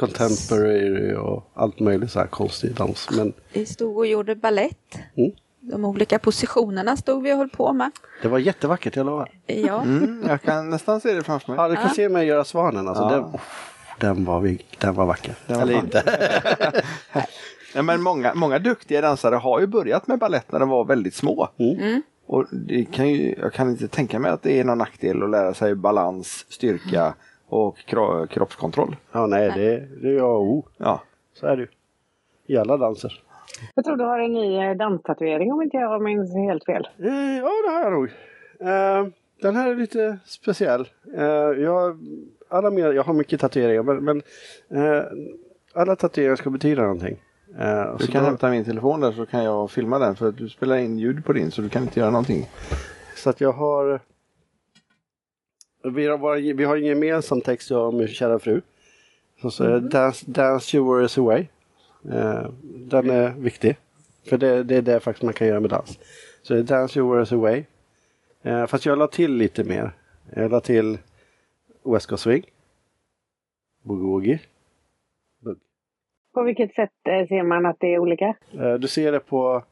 Contemporary och allt möjligt så här konstig dans. Men Vi stod och gjorde ballett. Mm. de olika positionerna stod vi och höll på med. Det var jättevackert, jag lovar. Ja, Mm, jag kan nästan se det framför mig. Ja, du får se mig göra svanen. Alltså. Ja. Den, oh, den, var, vi- den var vacker. Den var Eller inte. [laughs] Ja, men många, många duktiga dansare har ju börjat med ballett när de var väldigt små. Mm. Och det kan ju, jag kan inte tänka mig att det är någon nackdel att lära sig balans, styrka och kro- kroppskontroll. Ja, nej, det, det är jag och O. Ja. Så är det ju. I alla danser. Jag tror du har en ny eh, danstatuering om inte jag minns helt fel. Eh, ja, det har jag nog. Eh, den här är lite speciell. Eh, jag, alla mer, jag har mycket tatueringar, men, men eh, alla tatueringar ska betyda någonting. Eh, Du kan då- hämta min telefon där så kan jag filma den för att du spelar in ljud på din så du kan inte göra någonting. Så att jag har... Vi har, bara, vi har en gemensam text jag och min kära fru. Så är det dance, dance your worries away. Eh, den är viktig. För det, det är det faktiskt man kan göra med dans. Så det är dance your worries away. Eh, fast jag la till lite mer. Jag la till West Coast Swing. Boogie Woogie. På vilket sätt eh, ser man att det är olika? Eh, Du ser det på,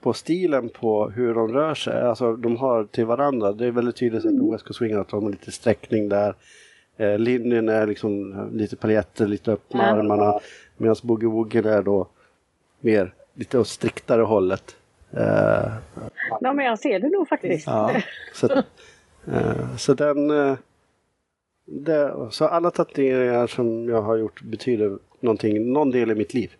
på stilen på hur de rör sig. Alltså de har till varandra. Det är väldigt tydligt att West Coast Swing att de har lite sträckning där. Eh, linjen är liksom lite paljetter, lite upp med armarna. Medan Boogie Woogie är då mer lite åt striktare hållet. Eh, Ja, men jag ser det nog faktiskt. Ja. så, eh, så den... Eh, det, så alla tatueringar som jag har gjort betyder någonting, någon del i mitt liv.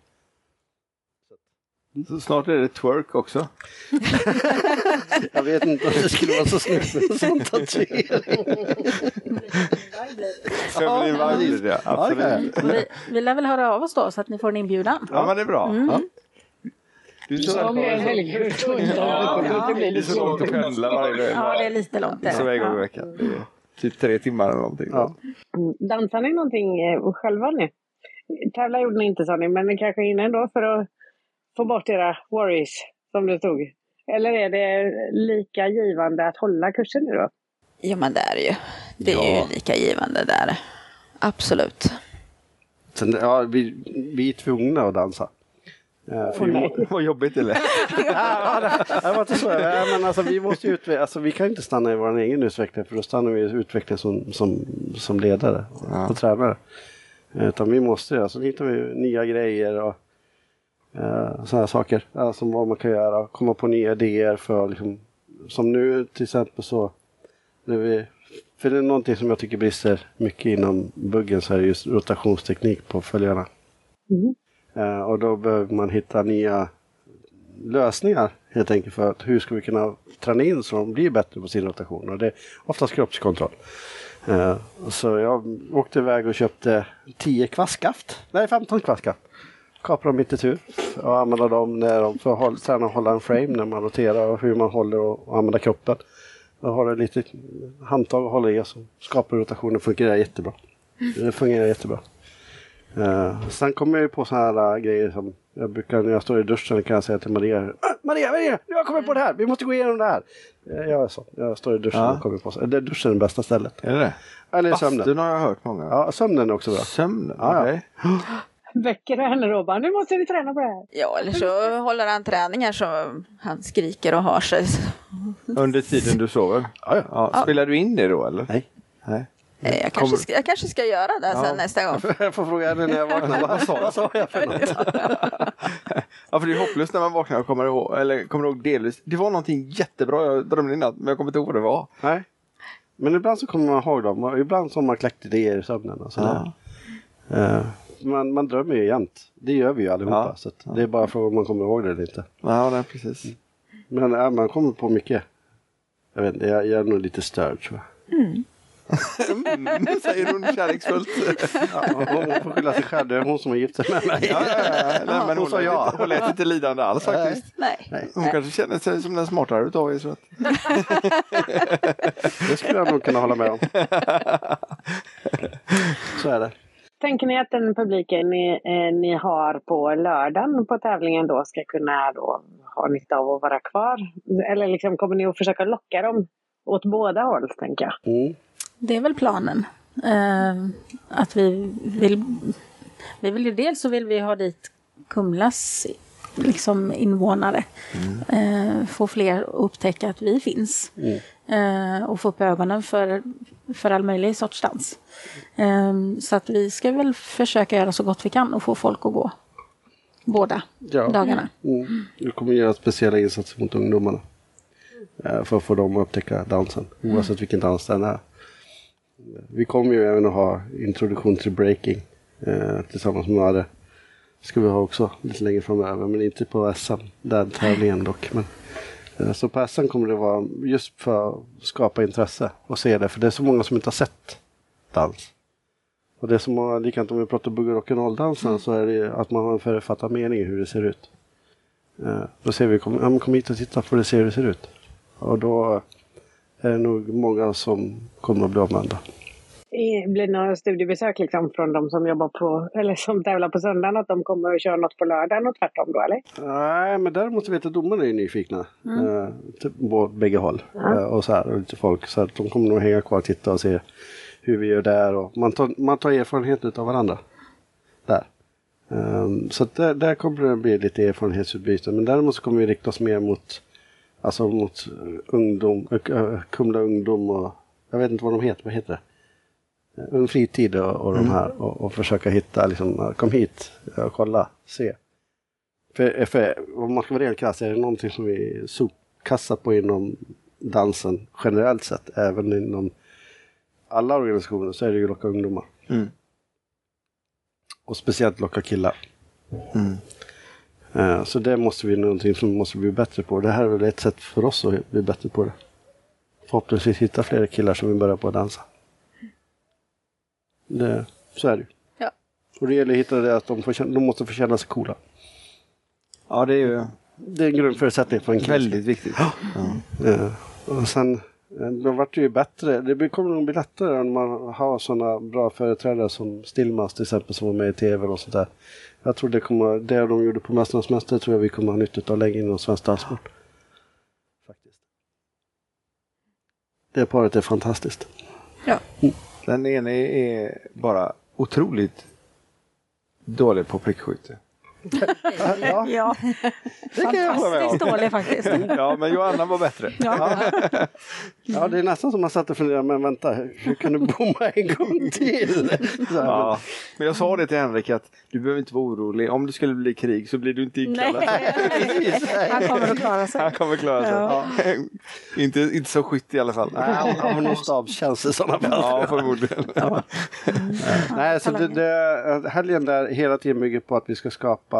Så snart är det twerk också. [laughs] Jag vet inte om det skulle vara så snyggt med en sån tatuering. Vibe blir det, absolut. Vi, vi lär väl höra av oss då så att ni får en inbjudan. Ja men det är bra. Ja. Du är så, Som är. Det det är långt att pendla varje dag. Ja, det är lite långt. Så där. en gång i veckan. Det är typ tre timmar eller någonting. Ja. Mm. Dansar ni någonting eh, själva nu? Tävla gjorde ni inte sa ni, men ni kanske hinner ändå för att få bort era worries som det stod. Eller är det lika givande att hålla kursen nu då? ja men det är det ju. Det är Ja. ju lika givande där. Absolut. Sen, ja, vi, vi är tvungna att dansa. Eh, för vi, må, Vad jobbigt eller? [laughs] ja, det, det var inte så. Ja, men alltså, vi, måste ju utve- alltså, vi kan inte stanna i vår egen utveckling för då stannar vi i utveckling som, som, som ledare Ja. och tränare. Eh, Utan vi måste, alltså hittar vi nya grejer och uh, sådana saker. Alltså vad man kan göra, komma på nya idéer för liksom, som nu till exempel så när vi, för det är någonting som jag tycker brister mycket inom buggen så är det just rotationsteknik på följarna. Mm. Eh, och då behöver man hitta nya lösningar helt enkelt för att hur ska vi kunna träna in så de blir bättre på sin rotation. Och det är oftast kroppskontroll. Eh, så jag åkte iväg och köpte 10 kvastskaft. Nej, 15 kvastskaft. Kapade dem mitt i tur och använda dem när de får träna och hålla en frame när man roterar och hur man håller och, och använder kroppen. Då har du lite handtag att hålla i och så skapar rotationen. fungerar jättebra. Det fungerar jättebra. Uh, sen kommer jag ju på sådana här äh, grejer som jag brukar när jag står i duschen kan jag säga till Maria. "Ah, Maria, Maria, nu har jag kommit på det här. Vi måste gå igenom det här. Uh, jag är så. Jag står i duschen Ja. och kommer på så. Det är duschen är det bästa stället. Är det det? Eller sömnen. Bastun har jag hört många. Ja, sömnen är också bra. Sömnen, Ja, ja. [gasps] [gasps] Väcker du henne då? Bara, nu måste vi träna på det här. Ja, eller så håller han träningar så han skriker och har sig. Under tiden du sover? Ja, ja. Ja, spelar du in det då eller? Nej. Nej. Jag kanske, ska, jag kanske ska göra det sen nästa gång. [laughs] Jag får fråga henne när jag vaknar. [laughs] Vad sa, vad sa jag för något? [laughs] Ja, för det är hopplöst när man vaknar och kommer ihåg, eller kommer ihåg delvis. Det var någonting jättebra jag drömde i natt, men jag kommer inte ihåg vad det var. Nej. Men ibland så kommer man ihåg dem. och Ibland så har man kläckt idéer i sömnen. Och sådär. Eh, man, man drömmer ju jämt. Det gör vi ju allihopa. Ja. Så att det är bara frågan om man kommer ihåg det eller inte. Ja, nej, precis. Men ja, man kommer på mycket. Jag vet inte, jag, jag är nog lite störd tror jag. Mm, [laughs] säger hon kärleksfullt. Ja, hon, får skylla sig själv, det är hon som har gift sig med mig. Ja, ja, ja. Nej, men Hon sa ja. hon lät inte lidande alls faktiskt. Nej. Hon kanske känner sig som den smartare utav er. Så att... [laughs] Det skulle jag nog kunna hålla med om. [laughs] Så är det. Tänker ni att den publiken ni, eh, ni har på lördagen på tävlingen då ska kunna då ha nytta av att vara kvar? Eller liksom, kommer ni att försöka locka dem åt båda håll, tänker jag? Mm. Det är väl planen. Eh, att vi vill... Vi vill ju dels så vill vi ha dit Kumlas liksom invånare. Eh, få fler att upptäcka att vi finns. Eh, och få upp ögonen för, för all möjlig sorts dans. Eh, så att vi ska väl försöka göra så gott vi kan och få folk att gå båda Ja. dagarna. Mm. Vi kommer göra speciella insatser mot ungdomarna. För att få dem att upptäcka dansen, oavsett vilken dans den är. Vi kommer ju även att ha introduktion till breaking tillsammans med Arre. Ska vi ha också lite längre framöver, men inte på SM, den tävlingen dock. Men, eh, så på SM kommer det vara just för att skapa intresse och se det, för det är så många som inte har sett dans. Och det är så många, likadant om vi pratar och rock'n'roll-dansen så är det att man har en förutfattad mening hur det ser ut. Eh, Då ser vi, kom, ja, kom hit och titta för det ser hur det ser ut. Och då är det nog många som kommer att bli omvända. Blir några studiebesök liksom från de som jobbar på, eller som tävlar på söndagen, att de kommer att köra något på lördagen och tvärtom då eller? Nej, men däremot vet jag att domarna är nyfikna. Eh, typ på bägge håll. Eh, och så här, och lite folk. Så att de kommer nog hänga kvar och titta och se hur vi gör där. Och man, tar, man tar erfarenhet av varandra. Där. Ehm, så där, där kommer det bli lite erfarenhetsutbyte. Men däremot så kommer vi rikta oss mer mot, alltså mot eh, ungdom, äh, Kumla ungdom och jag vet inte vad de heter. Vad heter det? Eh, Ung fritid och, och de här. Och, och försöka hitta, liksom, eh, kom hit och kolla, se. För, för om man ska vara rent krass är det någonting som vi sopkassar på inom dansen generellt sett. Även inom alla organisationer så är det ju locka ungdomar. Mm. Och speciellt locka killar. Mm. Eh, Så det måste vi någonting som måste bli bättre på. Det här är väl ett sätt för oss att bli bättre på det. Förhoppningsvis hitta fler killar som vill börja på att dansa. Det, så är det ju. Ja. Och det gäller att hitta det att de, får, de måste få känna sig coola. Ja, det är ju Det är en grundförutsättning för en kille. väldigt viktigt. Eh, och sen eh, då vart det ju bättre. Det blir- kommer nog bli lättare om man har sådana bra företrädare som Stillmas till exempel som var med i tv och sånt där. Jag tror det kommer, det de gjorde på Mästarnas Mästare tror jag vi kommer ha nytta av länge inom svensk danssport. Faktiskt. Det paret är fantastiskt. Den ene är bara otroligt dålig på prickskytte. Ja, Ja, Det kan jag hålla med fantastiskt om. dålig faktiskt. Ja, men Johanna var bättre. Ja. ja, det är nästan som man satt och funderade, men vänta, hur kan du bomma en gång till? Ja, men jag sa det till Henrik att du behöver inte vara orolig. Om det skulle bli krig så blir du inte inkallad. Han kommer att klara sig. Han kommer klara sig. inte, inte så skytt i alla fall. Nej, han har nog stabstjänst i sådana fall. Ja, förmodligen. Nej, så det, det, helgen där hela tiden bygger på att vi ska skapa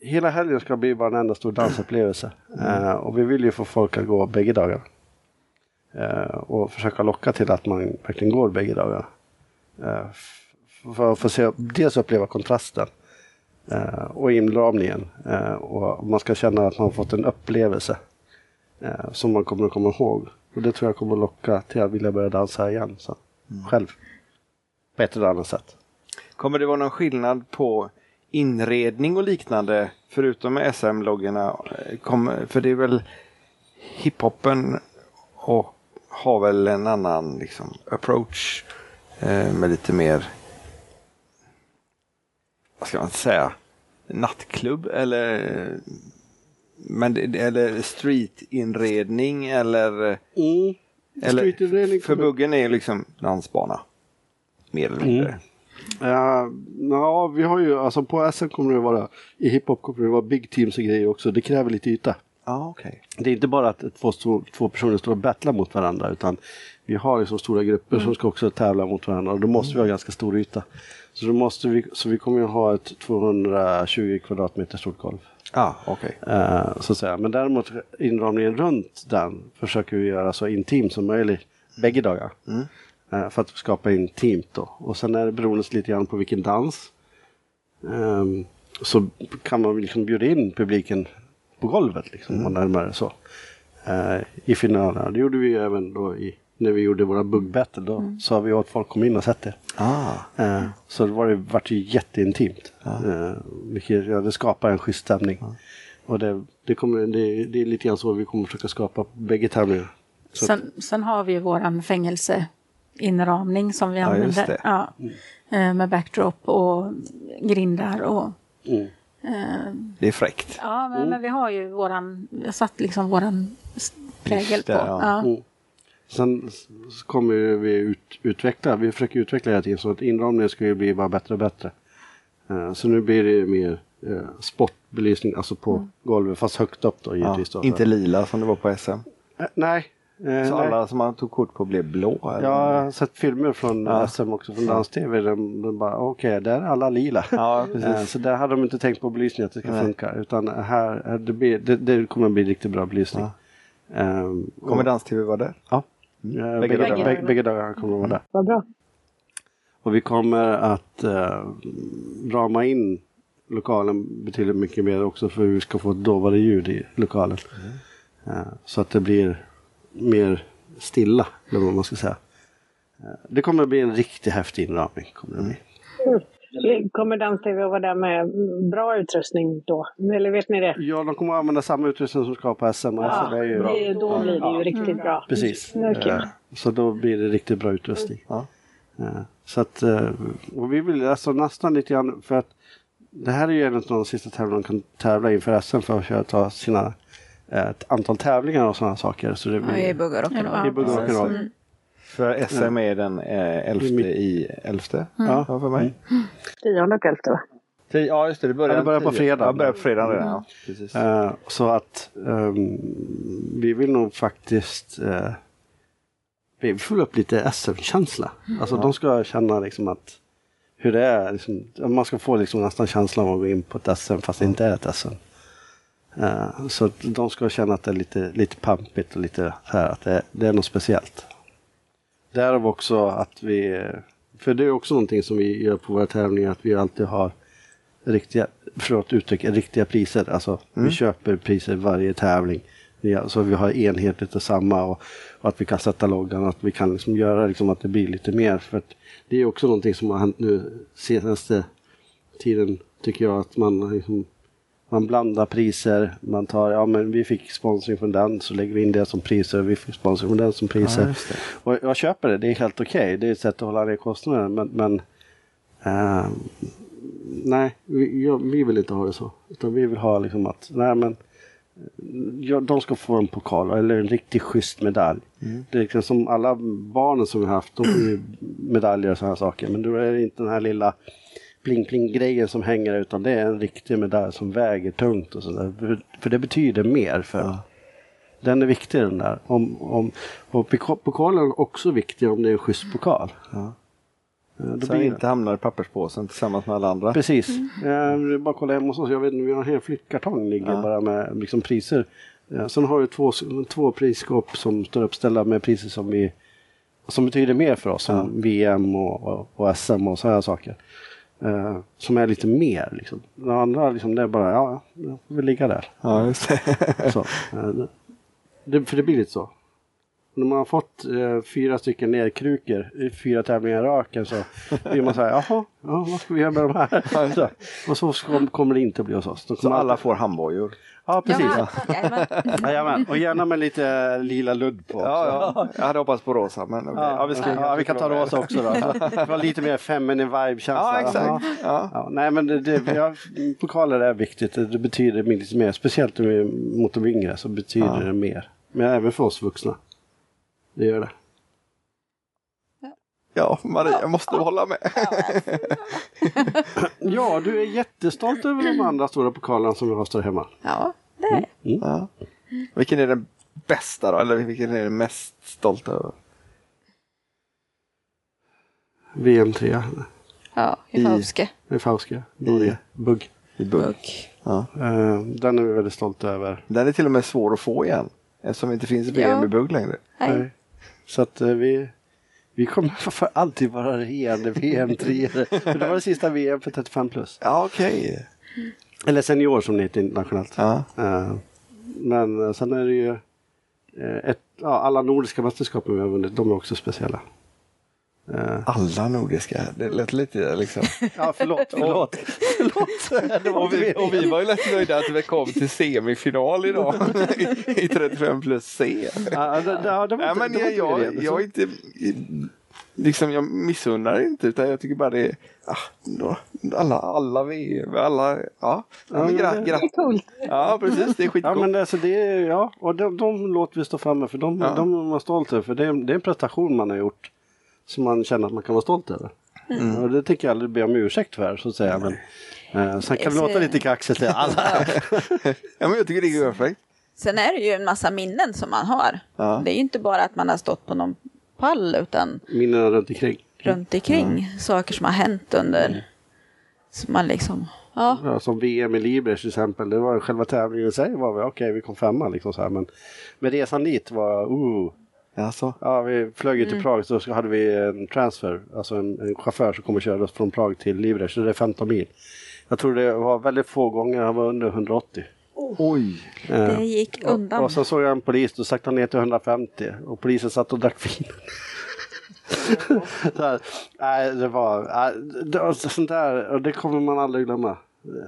Hela helgen ska bli bara en enda stor dansupplevelse. Eh, och vi vill ju få folk att gå bägge dagar. Eh, och försöka locka till att man verkligen går bägge dagar. Eh, f- för att få se, dels uppleva kontrasten och inramningen. Och man ska känna att man har fått en upplevelse som man kommer att komma ihåg. Och det tror jag kommer att locka till att vilja börja dansa igen sen. Själv. På ett eller annat sätt. Kommer det vara någon skillnad på inredning och liknande förutom SM-loggorna? Eh, För det är väl hiphopen och har väl en annan liksom, approach eh, med lite mer, vad ska man säga, nattklubb eller men eller streetinredning eller, Mm. eller Streetinredning för buggen är ju liksom dansbana. Mer eller mindre. Ja, ja, vi har ju, alltså på SM kommer det vara, i hiphop kommer det vara big teams och grejer också. Det kräver lite yta. Ja, okej. Det är inte bara att två, två, personer står och battlar mot varandra utan vi har liksom stora grupper som ska också tävla mot varandra och då måste vi ha ganska stor yta. Så, då måste vi, så vi kommer ju ha ett 220 kvadratmeter stort golv. Ja, okej. Eh, så att säga. Men däremot inramningen runt den försöker vi göra så intim som möjligt bägge dagar. Eh, för att skapa intimt då. Och sen är det beroende lite grann på vilken dans. ehm, så kan man liksom bjuda in publiken på golvet liksom, och närmare så. Eh, I finalerna. Det gjorde vi även då i, när vi gjorde våra bug battle. Då sa vi åt folk kom in och sätt er. Ah, Eh, så det var det, vart det ju jätteintimt. Eh, vilket, ja, det skapar en schysst stämning. Och det, det, kommer, det, det är lite grann så vi kommer försöka skapa på bägge tävlingar. Så att- Sen, sen har vi ju våran fängelseinramning som vi Ja, just använder. det. Ja, Eh, med backdrop och grindar och Mm. Eh, Det är fräckt. ja, men, men vi har ju våran, vi har satt liksom våran prägel Just på. det, ja. Ja. Mm. Sen kommer vi ut, utveckla, vi försöker utveckla hela tiden så att inramningen ska ju bli bara bättre och bättre. Eh, så nu blir det mer sportbelysning, alltså på golvet fast högt upp då Ja, givetvis. Då. inte lila som det var på SM. Nej. Eh, Så nej. alla som man tog kort på blev blå? eller? Jag har sett filmer från Ja. SM också, från dans-tv. Där de bara, okej, där är alla lila. [laughs] Ja, Eh. Så där hade de inte tänkt på belysningen, att det ska Nej. funka. Utan här, här det, blir, det, det kommer att bli riktigt bra belysning. Ehm, Kommer och- dans-tv vara där? Ja. Mm. Eh, Bägge Bägge, dagarna. bägge, bägge kommer de vara där. Vad bra. Och vi kommer att eh, rama in lokalen betydligt mycket mer också för hur vi ska få ett dovare ljud i lokalen. Eh, så att det blir mer stilla, eller vad man ska säga. Det kommer att bli en riktigt häftig inramning. Kommer det bli. Kommer Dans-TV att vara där med bra utrustning då? Eller vet ni det? Ja, de kommer att använda samma utrustning som ska på SM. och SM är ju, det, då blir det ju riktigt bra. Precis. Det är kul. Eh, Så då blir det riktigt bra utrustning. Ja. Eh, Så att, eh, och vi vill alltså nästan lite grann för att det här är ju en av de sista tävlingarna de kan tävla inför SM för att köra, ta sina ett antal tävlingar och sådana saker. Så det blir, Ja. i bugg och rock'n'roll. För SM är den eh, elfte i elfte. Ja. Ja, för mig. Tionde och elfte va? Tio- Ja, just det. Det börjar, Ja, det börjar på fredag. Ja, börjar på fredag redan. Ja. Precis. Eh, Så att ehm, vi vill nog faktiskt eh, vi vill få upp lite SM-känsla. Alltså de ska känna liksom att hur det är. Liksom, man ska få liksom nästan känslan av att gå in på ett SM fast det inte är ett SM. Eh, så de ska känna att det är lite, lite pampigt och lite så här att det, det är något speciellt. Därav också att vi, för det är också någonting som vi gör på våra tävlingar, att vi alltid har riktiga, för att uttrycka riktiga priser. Alltså vi köper priser varje tävling. Så vi har enhetligt och samma och, och att vi kan sätta loggan, att vi kan liksom göra liksom att det blir lite mer. För det är också någonting som har hänt nu senaste tiden tycker jag att man liksom, man blandar priser, man tar, ja men vi fick sponsring från den så lägger vi in det som priser, vi fick sponsring från den som priser. Ja, och jag köper det, det är helt okej, det är ett sätt att hålla ner kostnaden men, men eh, nej, vi, jag, vi vill inte ha det så. Utan vi vill ha liksom att, nej men ja, de ska få en pokal eller en riktigt schysst medalj. Det är liksom som alla barnen som vi har haft, de får ju medaljer och sådana saker. Men då är det inte den här lilla pling-pling-grejen som hänger utan det är en riktig medalj som väger tungt och sådär. För, för det betyder mer för Den är viktig den där. Om, om, och pokalen är också viktig om det är en schysst pokal. Ja. Eh, då Så blir- inte hamnar i papperspåsen tillsammans med alla andra. Precis. Eh, det är bara kolla hemma hos oss. Jag vet vi har en hel flyttkartong ligger Ja. bara med liksom, priser. Eh, sen har vi två, två prisskåp som står uppställda med priser som vi som betyder mer för oss. Som VM och, och, och SM och sådana saker. Eh, som är lite mer liksom. De andra liksom, det är bara, ja, ja, det får väl ligga där. Ja, just det. [laughs] Så, eh, det, för det blir lite så. När man har fått eh, fyra stycken nerkrukor i fyra tävlingar i raken så blir man så här, jaha, ja, vad ska vi göra med de här? Så, och så kommer det inte bli hos oss. Så alla får handbojor. Ja, precis. Ja, jajamän. [laughs] Jajamän. Och gärna med lite lila ludd på. också. Ja, ja. Jag hade hoppats på rosa, men okej. Ja, vi, ska, ja, vi kan ta rosa också då. [laughs] Det var lite mer feminine vibe-känsla. Ja, exakt. Ja. Nej men det, det, ja, pokaler är viktigt. Det, betyder lite mer. Speciellt om vi är mot de yngre så betyder Ja. det mer. Men även för oss vuxna. Det gör det. Ja, Maria, jag måste hålla med. Ja, du är jättestolt över de andra stora pokalerna som vi har där hemma. Ja, det är det. Ja. Vilken är den bästa då? Eller vilken är den mest stolt över? VM3. Ja, i Fauske. i Fauske. Norge. Bugg. I bugg. Bugg. Ja. Eh, den är vi väldigt stolta över. Den är till och med svår att få igen. Eftersom det inte finns VM Ja. i bugg längre. Nej. Nej. Så att eh, vi, vi kommer [laughs] för alltid vara regerande VM-3. För det var det sista VM för 35 plus. Ja, okej. Eller senior som det heter internationellt. Ja. Eh, men sen är det ju eh, ett, ja, alla nordiska mästerskapen vi har vunnit, de är också speciella. Eh, Alla nordiska. Det lät lite liksom. [laughs] ja, förlåt, [laughs] [laughs] förlåt. Det Och vi, och vi var ju lätt nöjda att vi kom till semifinal idag. I 35 plus C. Ja, det, det, det Nej, men det jag, inte jag, är inte... liksom, jag missunnar det inte utan jag tycker bara det är ah, alla, alla VM, alla, ja. ja men gra, det- gra, Det är coolt. ja precis, det är Ja, skitgott. men alltså det är, ja, och de, de låter vi stå framme för de, Ja. de är man stolt över. För det är, det är en prestation man har gjort som man känner att man kan vara stolt över. Och det tänker jag aldrig be om ursäkt för så att säga. Men, eh, sen kan det låta lite kaxigt till alla. [laughs] ja, men jag tycker det är perfekt. Sen är det ju en massa minnen som man har. Ja. Det är ju inte bara att man har stått på någon pall utan Minnena runt omkring. runt omkring saker som har hänt under. Som man liksom, ja. Ja, som VM i Libre till exempel. Det var själva tävlingen i sig var vi, okej vi kom femma liksom så här. Men, men resan dit var, uh, Alltså. Ja, vi flög ju till Prag så hade vi en transfer, alltså en, en chaufför som kom och körde oss från Prag till Livre, så det är 15 mil. Jag tror det var väldigt få gånger han var under 180. Oj. Eh, Det gick undan. Och, och så såg jag en polis, då saktade han ner till 150 och polisen satt och drack vin. [laughs] [laughs] så här, nej, det var, nej, det, var sånt där, och det kommer man aldrig glömma.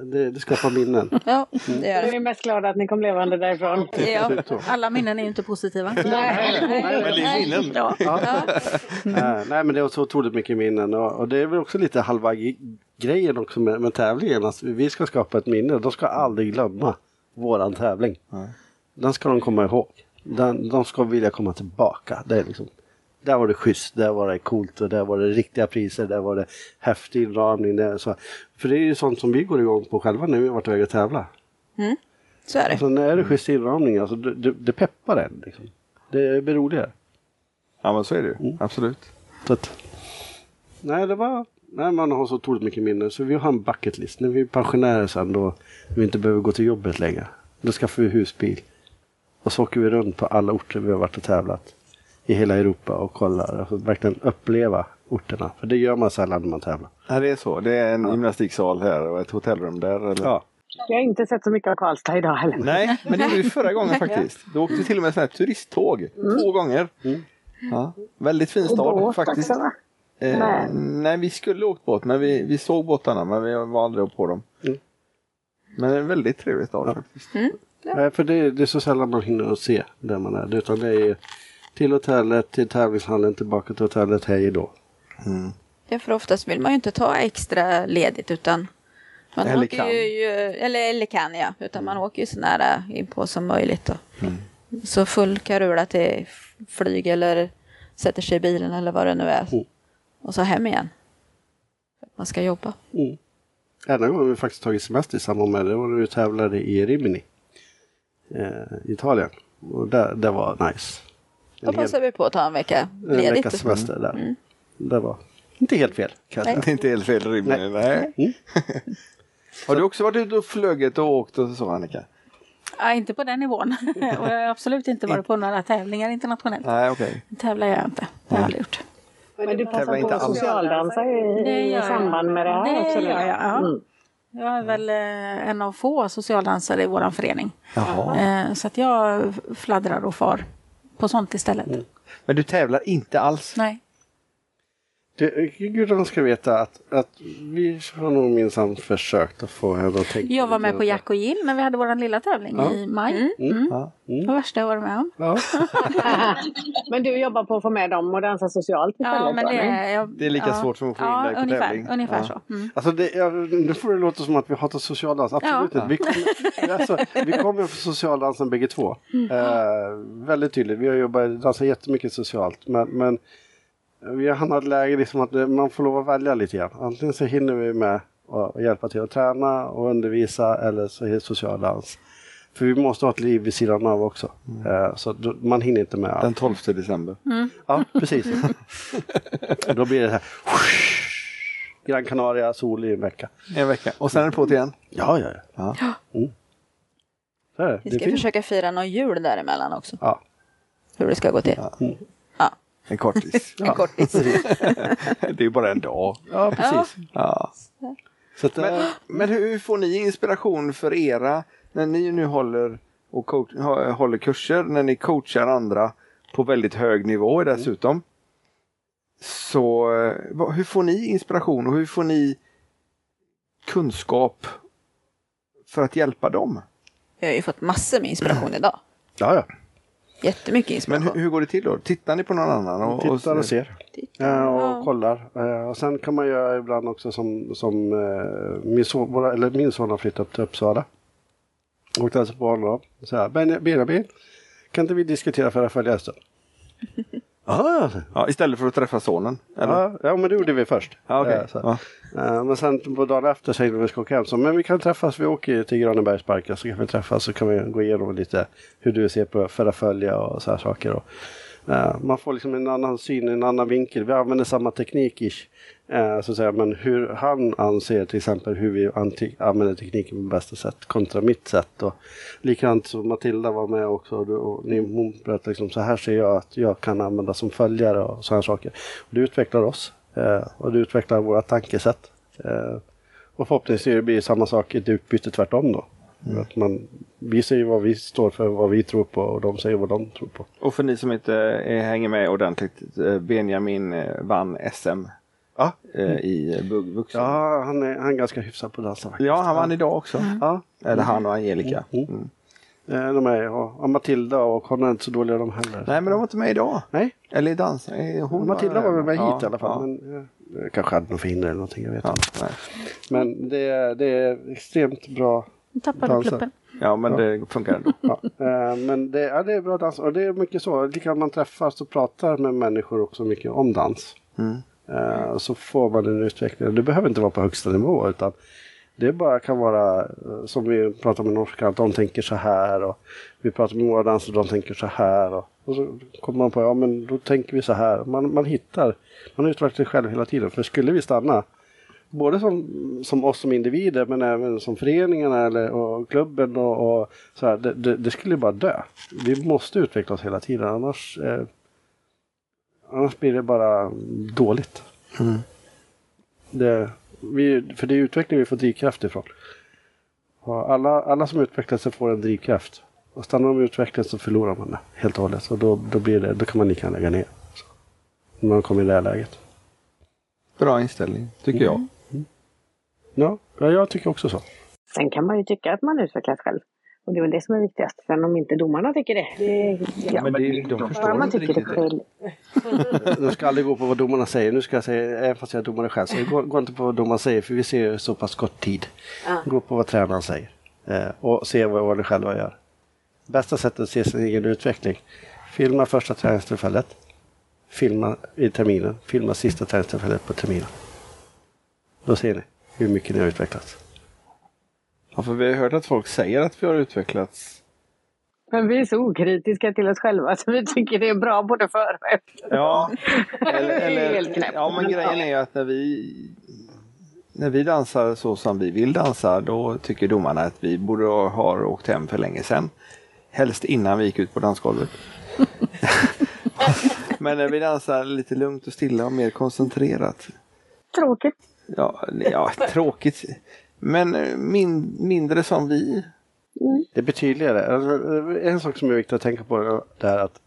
Det, det skapar minnen. [laughs] Ja, det gör Är det. ni mest glada att ni kom levande därifrån? Ja. Alla minnen är ju inte positiva. Men det är minnen. Ja. Eh, nej men det var så otroligt mycket minnen och, och det är väl också lite halva grejen också med, med tävlingen. Alltså, vi ska skapa ett minne, de ska aldrig glömma våran tävling. Den ska de komma ihåg. Den, de ska vilja komma tillbaka. Det är liksom, där var det schysst, där var det coolt och där var det riktiga priser, där var det häftig inramning. Där, så. För det är ju sånt som vi går igång på själva när vi har varit iväg och tävla. Så är det. Alltså när är det schysst inramning, alltså, det, det, det peppar en. Liksom. Det blir roligare. Ja men så är det ju, absolut. Så att, nej, det var... Nej, man har så otroligt mycket minnen. Så vi har en bucket list. När vi är pensionärer sen då vi inte behöver gå till jobbet längre. Då skaffar vi husbil. Och så åker vi runt på alla orter vi har varit och tävlat. I hela Europa och kollar. Alltså verkligen uppleva orterna. För det gör man sällan när man tävlar. Ja, det är så. Det är en gymnastiksal här och ett hotellrum där. Eller? Ja. Jag har inte sett så mycket av Karlstad idag heller. Nej, men det gjorde vi förra gången [laughs] faktiskt. Då åkte vi till och med sån här turisttåg. Två gånger. Ja, väldigt fin stad båt faktiskt. också? Eh, Nej. nej, vi skulle åkt båt, men vi, vi såg båtarna, men vi var aldrig på dem. Mm. Men en väldigt trevlig stad faktiskt. Nej, för det, det är så sällan man hinner att se där man är. Utan det är till hotellet, till tävlingshallen, tillbaka till hotellet, hej då. Ja, för oftast vill man ju inte ta extra ledigt utan man Eller åker kan. ju, ju, eller, eller kan ja, utan man åker ju så nära inpå som möjligt. Och, Så full karula till flyg eller sätter sig i bilen eller vad det nu är. Mm. Och så hem igen. Man ska jobba. Enda gången vi faktiskt tagit semester i samband med det var när vi tävlade i Rimini. Eh, Italien. Och det, det var nice. Då En, hel, passar vi på att ta en vecka en ledigt. veckas semester där. Det var inte helt fel kan jag säga. Det är inte helt fel rimligt. Nej. Mm. [laughs] Har du också varit ute och flugit och åkt och så Annika? Ja, inte på den nivån. och [laughs] jag har absolut inte varit på några tävlingar internationellt. Nej, okej. Tävlar jag inte. Det har jag aldrig gjort. Men du passar på inte att socialdansa i, Det i jag. samband med det här Det också? gör jag, ja. Mm. Jag är väl eh, en av få socialdansare i vår förening. Jaha. Eh, Så att jag fladdrar och far på sånt istället. Men du tävlar inte alls? Nej. Det, gudarna ska veta att, att vi har nog minsann försökt att få henne att tänka. Jag var med på. Jack och Jill när vi hade vår lilla tävling Ja. i maj. Mm. Ja. Det var värsta jag varit med om. Ja. [laughs] Men du jobbar på att få med dem och dansa socialt istället? Ja, men det är, jag, Det är lika ja. svårt som att få in dig på ungefär, tävling. Ungefär Ja. så. Mm. Alltså det, ja, nu får det låta som att vi hatar socialdans. Absolut Ja. inte. Vi kommer, [laughs] alltså, vi kommer från socialdansen bägge två. Eh, väldigt tydligt. Vi har jobbat, dansat jättemycket socialt. Men, men vi har hamnat i ett läge liksom att det- man får lov att välja lite grann. Antingen så hinner vi med att hjälpa till att träna och undervisa eller så är det socialdans. För vi måste ha ett liv vid sidan av också. Eh, så man hinner inte med allt. Den 12 december. Ja, precis. [laughs] Då blir det så här. Gran Canaria, sol i en vecka. En vecka. Och sen är det på igen. Ja, ja, ja. Ja. Mm. Så är det. Vi det är ska försöka fira någon jul däremellan också. Ja. Hur det ska gå till. Ja, En kortis. [laughs] en kortis. det är bara en dag. ja, precis. Ja. Så att, Men, eh, men hur får ni inspiration för era, när ni nu håller, och coach, hå- håller kurser, när ni coachar andra på väldigt hög nivå dessutom. Så eh, hur får ni inspiration och hur får ni kunskap för att hjälpa dem? Vi har ju fått massor med inspiration [clears throat] idag. ja, ja. Jättemycket Men inspiration. hur, hur går det till då? Tittar ni på någon annan? Och, Tittar och ser. Eh, och Ja. kollar. Eh, och sen kan man göra ibland också som, som eh, min, son, våra, eller min son har flyttat till Uppsala. Och alltså på honom. Så här, "Ben- Benjamin, kan inte vi diskutera för att [laughs] stund? Ja, istället för att träffa sonen? Ja, ja, men det gjorde vi först. Eh, så. Ja. Eh, Men sen på dagen efter så tänkte vi att vi ska åka hem. Så, men vi kan träffas, vi åker till Granebergsparken så kan vi träffas så kan vi gå igenom lite hur du ser på förra följa och så här saker. Och, Eh, man får liksom en annan syn, en annan vinkel. Vi använder samma teknik ish. Eh, så att säga, men hur han anser till exempel hur vi använder tekniken på bästa sätt kontra mitt sätt. Och likadant så Matilda var med också och, och hon berättade liksom så här ser jag att jag kan använda som följare och sådana saker. Och det utvecklar oss eh, och det utvecklar våra tankesätt. Och förhoppningsvis blir det samma sak i ett utbyte tvärtom då. Att man, vi säger vad vi står för, vad vi tror på och de säger vad de tror på. Och för ni som inte eh, hänger med ordentligt, eh, Benjamin eh, vann SM Ja, i bugg vuxen. ja han, är, han är ganska hyfsad på dansa faktiskt. Ja, han vann idag också. Ja, Eller han och Angelica. Mm. eh, de är, och, och Matilda och hon är inte så dåliga de heller. Nej, men de var inte med idag. Nej, Eller i dans. Hon Matilda var med hit ja, i alla fall. Ja, Men, kanske hade något förhinder eller någonting, jag vet ja, inte. nej. Men det, är- det är extremt bra. Nu tappade Dansa. pluppen. ja, men det funkar ändå. Ja, eh, men det, ja, det är bra dans och det är mycket så. Likadant man träffas och pratar med människor också mycket om dans. Mm. Eh, så får man en utveckling. Det behöver inte vara på högsta nivå utan det bara kan vara eh, som vi pratar med norska, att de tänker så här och vi pratar med våra dansare, de tänker så här och, och så kommer man på, ja men då tänker vi så här. Man, man hittar, man utvecklar sig själv hela tiden. För skulle vi stanna, både som, som oss som individer men även som föreningarna eller, och klubben och, och så här, det, det, det skulle bara dö. Vi måste utveckla oss hela tiden annars eh, Annars blir det bara dåligt. Mm. Det, vi, för det är utveckling vi får drivkraft ifrån. Och alla, alla som utvecklar sig får en drivkraft. Och stannar de i utveckling så förlorar man det helt och hållet. Och då, då, blir det, då kan man lika gärna lägga ner. Så. När man kommer i det här läget. Bra inställning, tycker jag. Ja, ja, jag tycker också så. Sen kan man ju tycka att man utvecklas själv. Och det är väl det som är viktigast. Sen om inte domarna tycker det. det ja. Men det, de Bara förstår man inte tycker det riktigt det. [laughs] själv. Jag ska aldrig gå på vad domarna säger. Nu ska jag säga, även fast jag är domare själv, så gå, gå inte på vad domarna säger för vi ser så pass kort tid. Ja. Gå på vad tränaren säger. Eh, och se vad, vad ni själva gör. Bästa sättet att se sin egen utveckling. Filma första träningstillfället. Filma i terminen. Filma sista träningstillfället på terminen. Då ser ni hur mycket ni har utvecklats. Ja, för vi har hört att folk säger att vi har utvecklats. Men vi är så okritiska till oss själva så vi tycker det är bra både före och efter. Ja, [laughs] eller, eller, ja men grejen är ju att när vi när vi dansar så som vi vill dansa då tycker domarna att vi borde ha ha åkt hem för länge sedan. Helst innan vi gick ut på dansgolvet. [laughs] men när vi dansar lite lugnt och stilla och mer koncentrerat. Tråkigt. Ja, ja tråkigt. Men eh, min, mindre som vi. Det blir tydligare. Alltså, En sak som är viktigt att tänka på det är att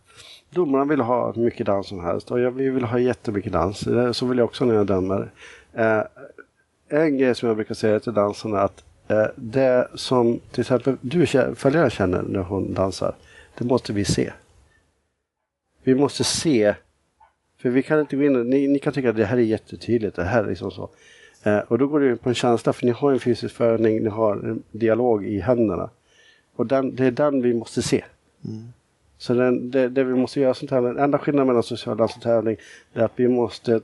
domarna vill ha hur mycket dans som helst och jag vill ha jättemycket dans. Det- Så vill jag också när jag dömer. Eh, en grej som jag brukar säga till dansarna är att eh, det som till exempel du följaren känner när hon dansar, det måste vi se. Vi måste se. För vi kan inte gå in och, ni, ni kan tycka att det här är jättetydligt, det här är liksom så. Eh, och då går det in på en känsla, för ni har en fysisk övning, ni har en dialog i händerna. Och den, det är den vi måste se. Så den, det, det vi måste göra som tävling, enda skillnaden mellan social dans och tävling är att vi måste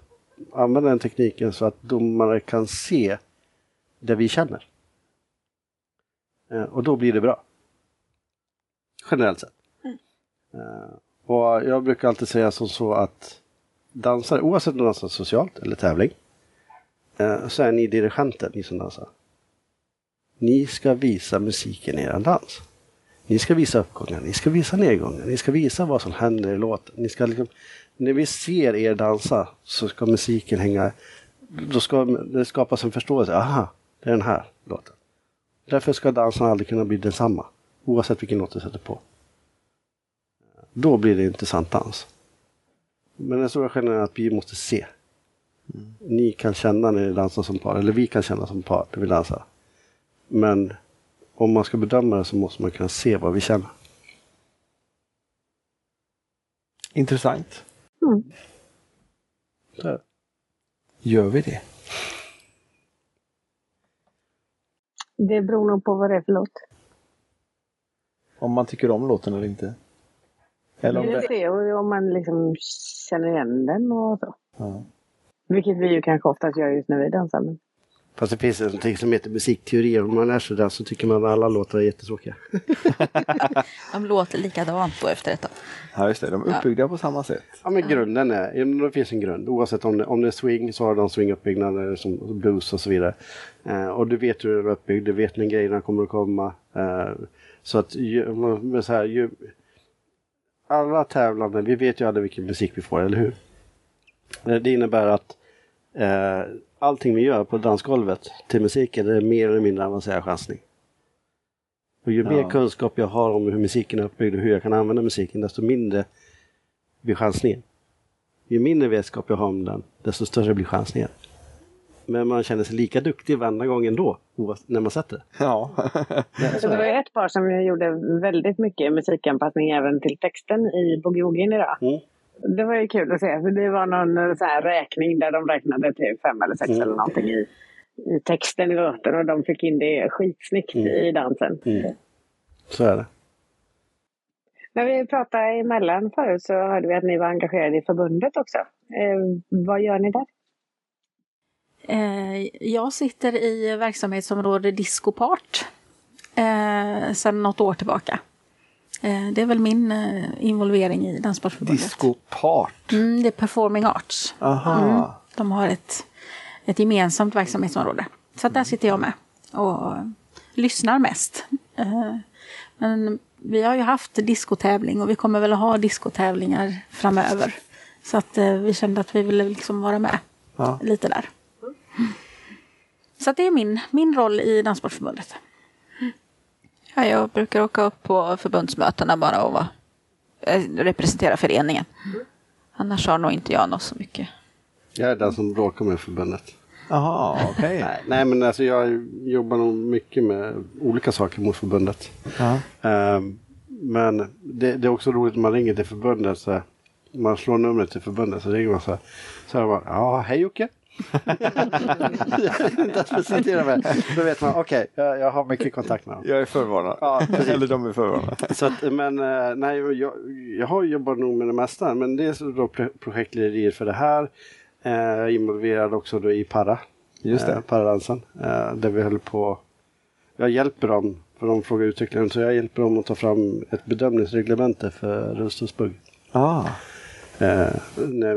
använda den tekniken så att domare kan se det vi känner. Eh, och då blir det bra. Generellt sett. Eh, och jag brukar alltid säga som så att dansar, oavsett om du dansar socialt eller tävling, eh, så är ni dirigenter, ni som dansar. Ni ska visa musiken i er dans. Ni ska visa uppgångar, ni ska visa nedgångar, ni ska visa vad som händer i låten. Ni ska liksom, när vi ser er dansa så ska musiken hänga, då ska det skapas en förståelse. Aha, det är den här låten. Därför ska dansen aldrig kunna bli densamma, oavsett vilken låt du sätter på. Då blir det intressant dans. Men den stora skillnaden är att vi måste se. Ni kan känna när ni dansar som par, eller vi kan känna som par när vi dansar. Men om man ska bedöma det så måste man kunna se vad vi känner. Intressant. Så är det. Gör vi det? Det beror nog på vad det är för låt. Om man tycker om låten eller inte? Eller om Det det... är och om man liksom känner igen den och så. Ja. Vilket vi ju kanske oftast gör just när vi dansar. Men... Fast det finns någonting som heter musikteori. Om man lär sig det så tycker man att alla låtar är jättetråkiga. [laughs] De låter likadant då efter ett tag. ja, just det. De är uppbyggda på samma sätt. Ja men grunden är, ja, det finns en grund. Oavsett om det, om det är swing så har de swinguppbyggnader som blues och så vidare. Eh, och du vet hur den är uppbyggd, du vet när grejerna kommer att komma. Eh, så att ju, så här, ju, alla tävlande, vi vet ju alla vilken musik vi får, eller hur? Eh, Det innebär att eh, allting vi gör på dansgolvet till musiken är mer eller mindre avancerad chansning. Och ju mer Ja. kunskap jag har om hur musiken är uppbyggd och hur jag kan använda musiken, desto mindre blir chansningen. Ju mindre vetskap jag har om den, desto större blir chansningen. Men man känner sig lika duktig varenda gång ändå, när man sätter. Ja. [laughs] Så det var ett par som gjorde väldigt mycket musikanpassning även till texten i Boogie idag. Mm. Det var ju kul att se. För det var någon eh, så här räkning där de räknade till fem eller sex Mm. eller någonting i, i texten i låten och de fick in det skitsnyggt Mm. i dansen. Mm. Så är det. När vi pratade emellan förut så hörde vi att ni var engagerade i förbundet också. Eh, vad gör ni där? Eh, jag sitter i verksamhetsområde Discopart eh, sedan något år tillbaka. Eh, det är väl min eh, involvering i Danssportförbundet. Discopart. Mm, det är Performing Arts. Aha. Mm. De har ett, ett gemensamt verksamhetsområde. Så där sitter jag med och lyssnar mest. Eh, Men vi har ju haft diskotävling och vi kommer väl att ha diskotävlingar framöver. Så att eh, vi kände att vi ville liksom vara med Ja. lite där. Så det är min, min roll i Danssportförbundet. Ja, jag brukar åka upp på förbundsmötena bara och vara, eh, representera föreningen. Annars har nog inte jag något så mycket. Jag är den som bråkar med förbundet. Jaha, okej. Nej, nej men alltså jag jobbar nog mycket med olika saker mot förbundet. Ja. Ehm, men det, det är också roligt när man ringer till förbundet. Så man slår numret till förbundet så ringer man så här. Så här bara, ja hej Jocke. Inte ens presentera mig. Då vet man, okej, jag, jag har mycket kontakt med dem. Jag är förvarnad. Ja. Eller de är förvarnade. Så att, men eh, nej, jag, jag har jobbat nog med det mesta. Men det är så då pro- projektlederier för det här. Eh, Jag är involverad också då i Para. Just det. Eh, Paradansen. Eh, där vi höll på. Jag hjälper dem. För de frågar utvecklaren. Så jag hjälper dem att ta fram ett bedömningsreglemente för rullstolsbugg. Ah. Eh,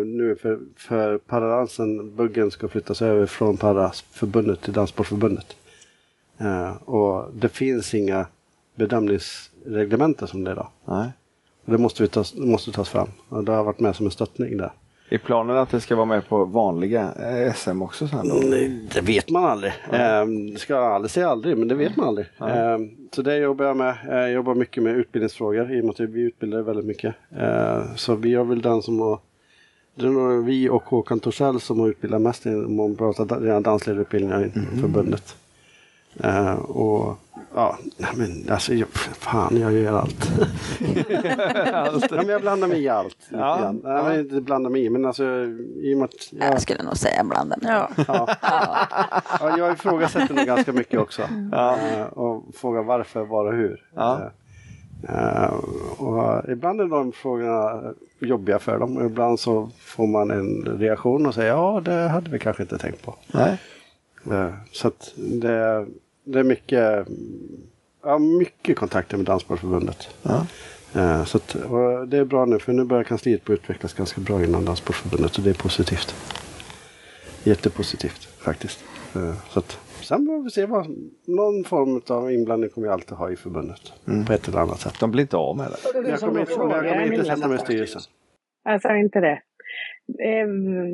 nu för, för paradansen, buggen ska flyttas över från Paraförbundet till Danssportförbundet. Eh, och det finns inga bedömningsreglementen som det är idag. Nej. Och Det måste, vi tas, det måste tas fram. Och det har varit med som en stöttning där. Är planen att det ska vara med på vanliga eh, SM också sen då? Nej, det vet man aldrig. Eh, det ska jag aldrig säga aldrig, men det vet man aldrig. Eh, så det jobbar jag med. Eh, Jag jobbar mycket med utbildningsfrågor i och med att vi utbildar väldigt mycket. Eh, så vi är väl den som har det är nog vi och Håkan Torssell som har utbildat mest om man pratar dansledarutbildningar i förbundet. Eh, och ja, nej, men alltså jag, fan jag gör allt. [laughs] ja, men jag blandar mig i allt. Ja, grann. Nej, men inte blandar mig i, men alltså i och med att jag, Jag skulle nog säga blanda mig. Ja. Ja. ja, jag ifrågasätter nog ganska mycket också. Eh, och frågar varför, var och hur. Ja. Eh, och ibland är de frågorna jobbiga för dem. Och ibland så får man en reaktion och säger ja, det hade vi kanske inte tänkt på. Nej. Så att det, det är mycket, ja, mycket kontakter med Danssportförbundet. Ja. Så att, och det är bra nu för nu börjar kansliet på utvecklas ganska bra inom Danssportförbundet och det är positivt. Jättepositivt faktiskt. Så att, sen får vi se vad, någon form av inblandning kommer jag alltid ha i förbundet. På ett eller annat sätt. De blir inte av med det. Jag kommer inte, men jag kommer inte sätta mig i styrelsen. Alltså inte det. Eh,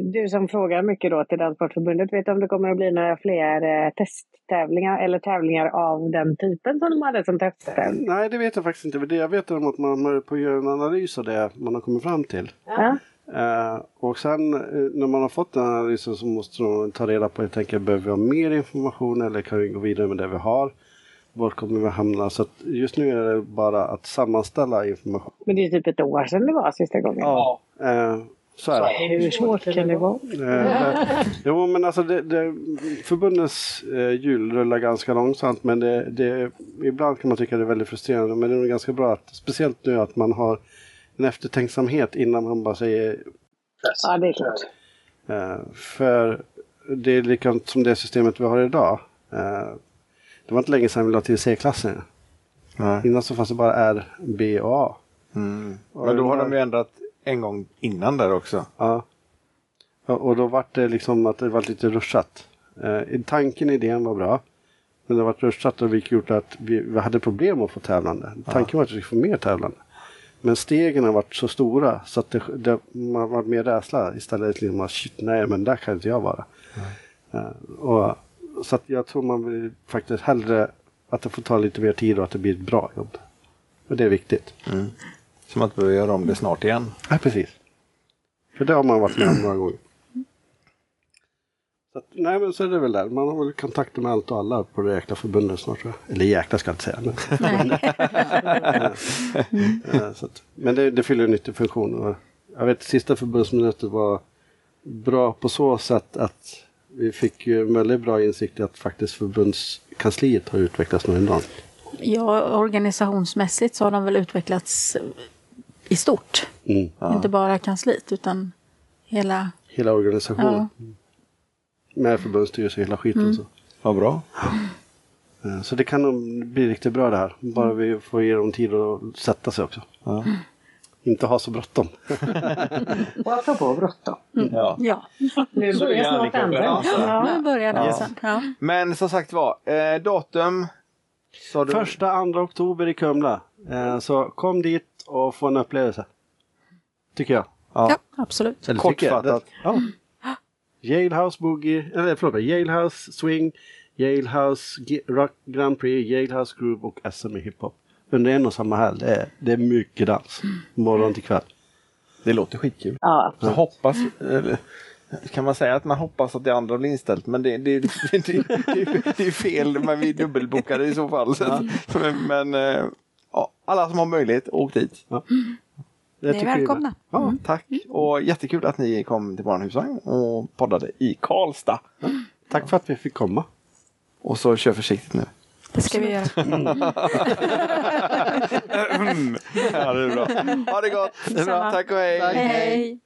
Du som frågar mycket då till Danssportförbundet, vet du om det kommer att bli några fler eh, testtävlingar eller tävlingar av den typen som de hade som testtävling? Nej, det vet jag faktiskt inte. Det jag vet är att man håller på att göra en analys av det man har kommit fram till. Ja. Eh, och sen eh, när man har fått den analysen så måste de ta reda på, jag tänker, behöver vi ha mer information eller kan vi gå vidare med det vi har? Var kommer vi hamna? Så att just nu är det bara att sammanställa information. Men det är typ ett år sedan det var sista gången. Eh, Så är det. Hur svårt kan det vara? Eh, jo, men alltså det, det, förbundets eh, hjul rullar ganska långsamt men det, det, ibland kan man tycka det är väldigt frustrerande. Men det är nog ganska bra, att, speciellt nu att man har en eftertänksamhet innan man bara säger Ja, det är klart. Eh, för det är likadant som det systemet vi har idag. Eh, det var inte länge sedan vi la till C-klassen. Innan så fanns det bara R, B och A. Mm. Men då har de ju ändrat en gång innan där också. Ja. Ja, Och då var det liksom att det var lite ruschat. Eh, tanken, idén var bra. Men det var ruschat och vilket gjort att vi, vi hade problem att få tävlande. Tanken var att vi skulle få mer tävlande. Men stegen har varit så stora så att det, det, man varit mer rädsla istället liksom att shit, nej men där kan inte jag vara. Eh, och, så att jag tror man vill faktiskt hellre att det får ta lite mer tid och att det blir ett bra jobb. Och det är viktigt. Som att vi behöver göra om det snart igen. Ja, precis. För det har man varit med om några gånger. Så att, nej, men så är det väl där. Man har väl kontakter med allt och alla på det jäkla förbundet snart tror jag. Eller jäkla ska jag inte säga. Men, så att, men det, det fyller en nyttig funktion. Och jag vet sista förbundsmötet var bra på så sätt att vi fick ju en väldigt bra insikt i att faktiskt förbundskansliet har utvecklats nu enormt. Ja, organisationsmässigt så har de väl utvecklats i stort. Mm. Inte bara kansliet utan hela... Hela organisationen. Ja. Med förbundsstyrelse och hela skiten. Så. Vad bra. Eh, Så det kan nog bli riktigt bra det här. Bara vi får ge dem tid att sätta sig också. Ja. Inte ha så bråttom. [laughs] Och apropå bråttom. Ja. Ja, Nu börjar snart andra. nu börjar dansen. Ja. Men som sagt var, eh, datum. Du? Första, andra oktober i Kumla. Eh, Så kom dit och få en upplevelse. Tycker jag. ja, absolut. Eller tycker jag. Kortfattat. Ja. [gasps] Jailhouse Boogie, eller förlåt, Jailhouse Swing, Jailhouse G- Rock Grand Prix, Jailhouse Groove och SM i hiphop. Under en och samma helg. Det är, det är mycket dans. Morgon till kväll. Det låter skitkul. Ja, Jag hoppas, eller, kan man säga att man hoppas att det andra blir inställt? Men det, det, det, det, det, det är fel, men vi dubbelbokade i så fall. Så, att- men men eh, ja, alla som har möjlighet, åk dit. Det Ni är välkomna. Ja, tack. Och jättekul att ni kom till vår husvagn och poddade i Karlstad. Tack för att vi fick komma. Och så kör försiktigt nu. Det ska vi göra. [laughs] ja, det är bra. Ha det gott. Detsamma. Tack och hej. Hej!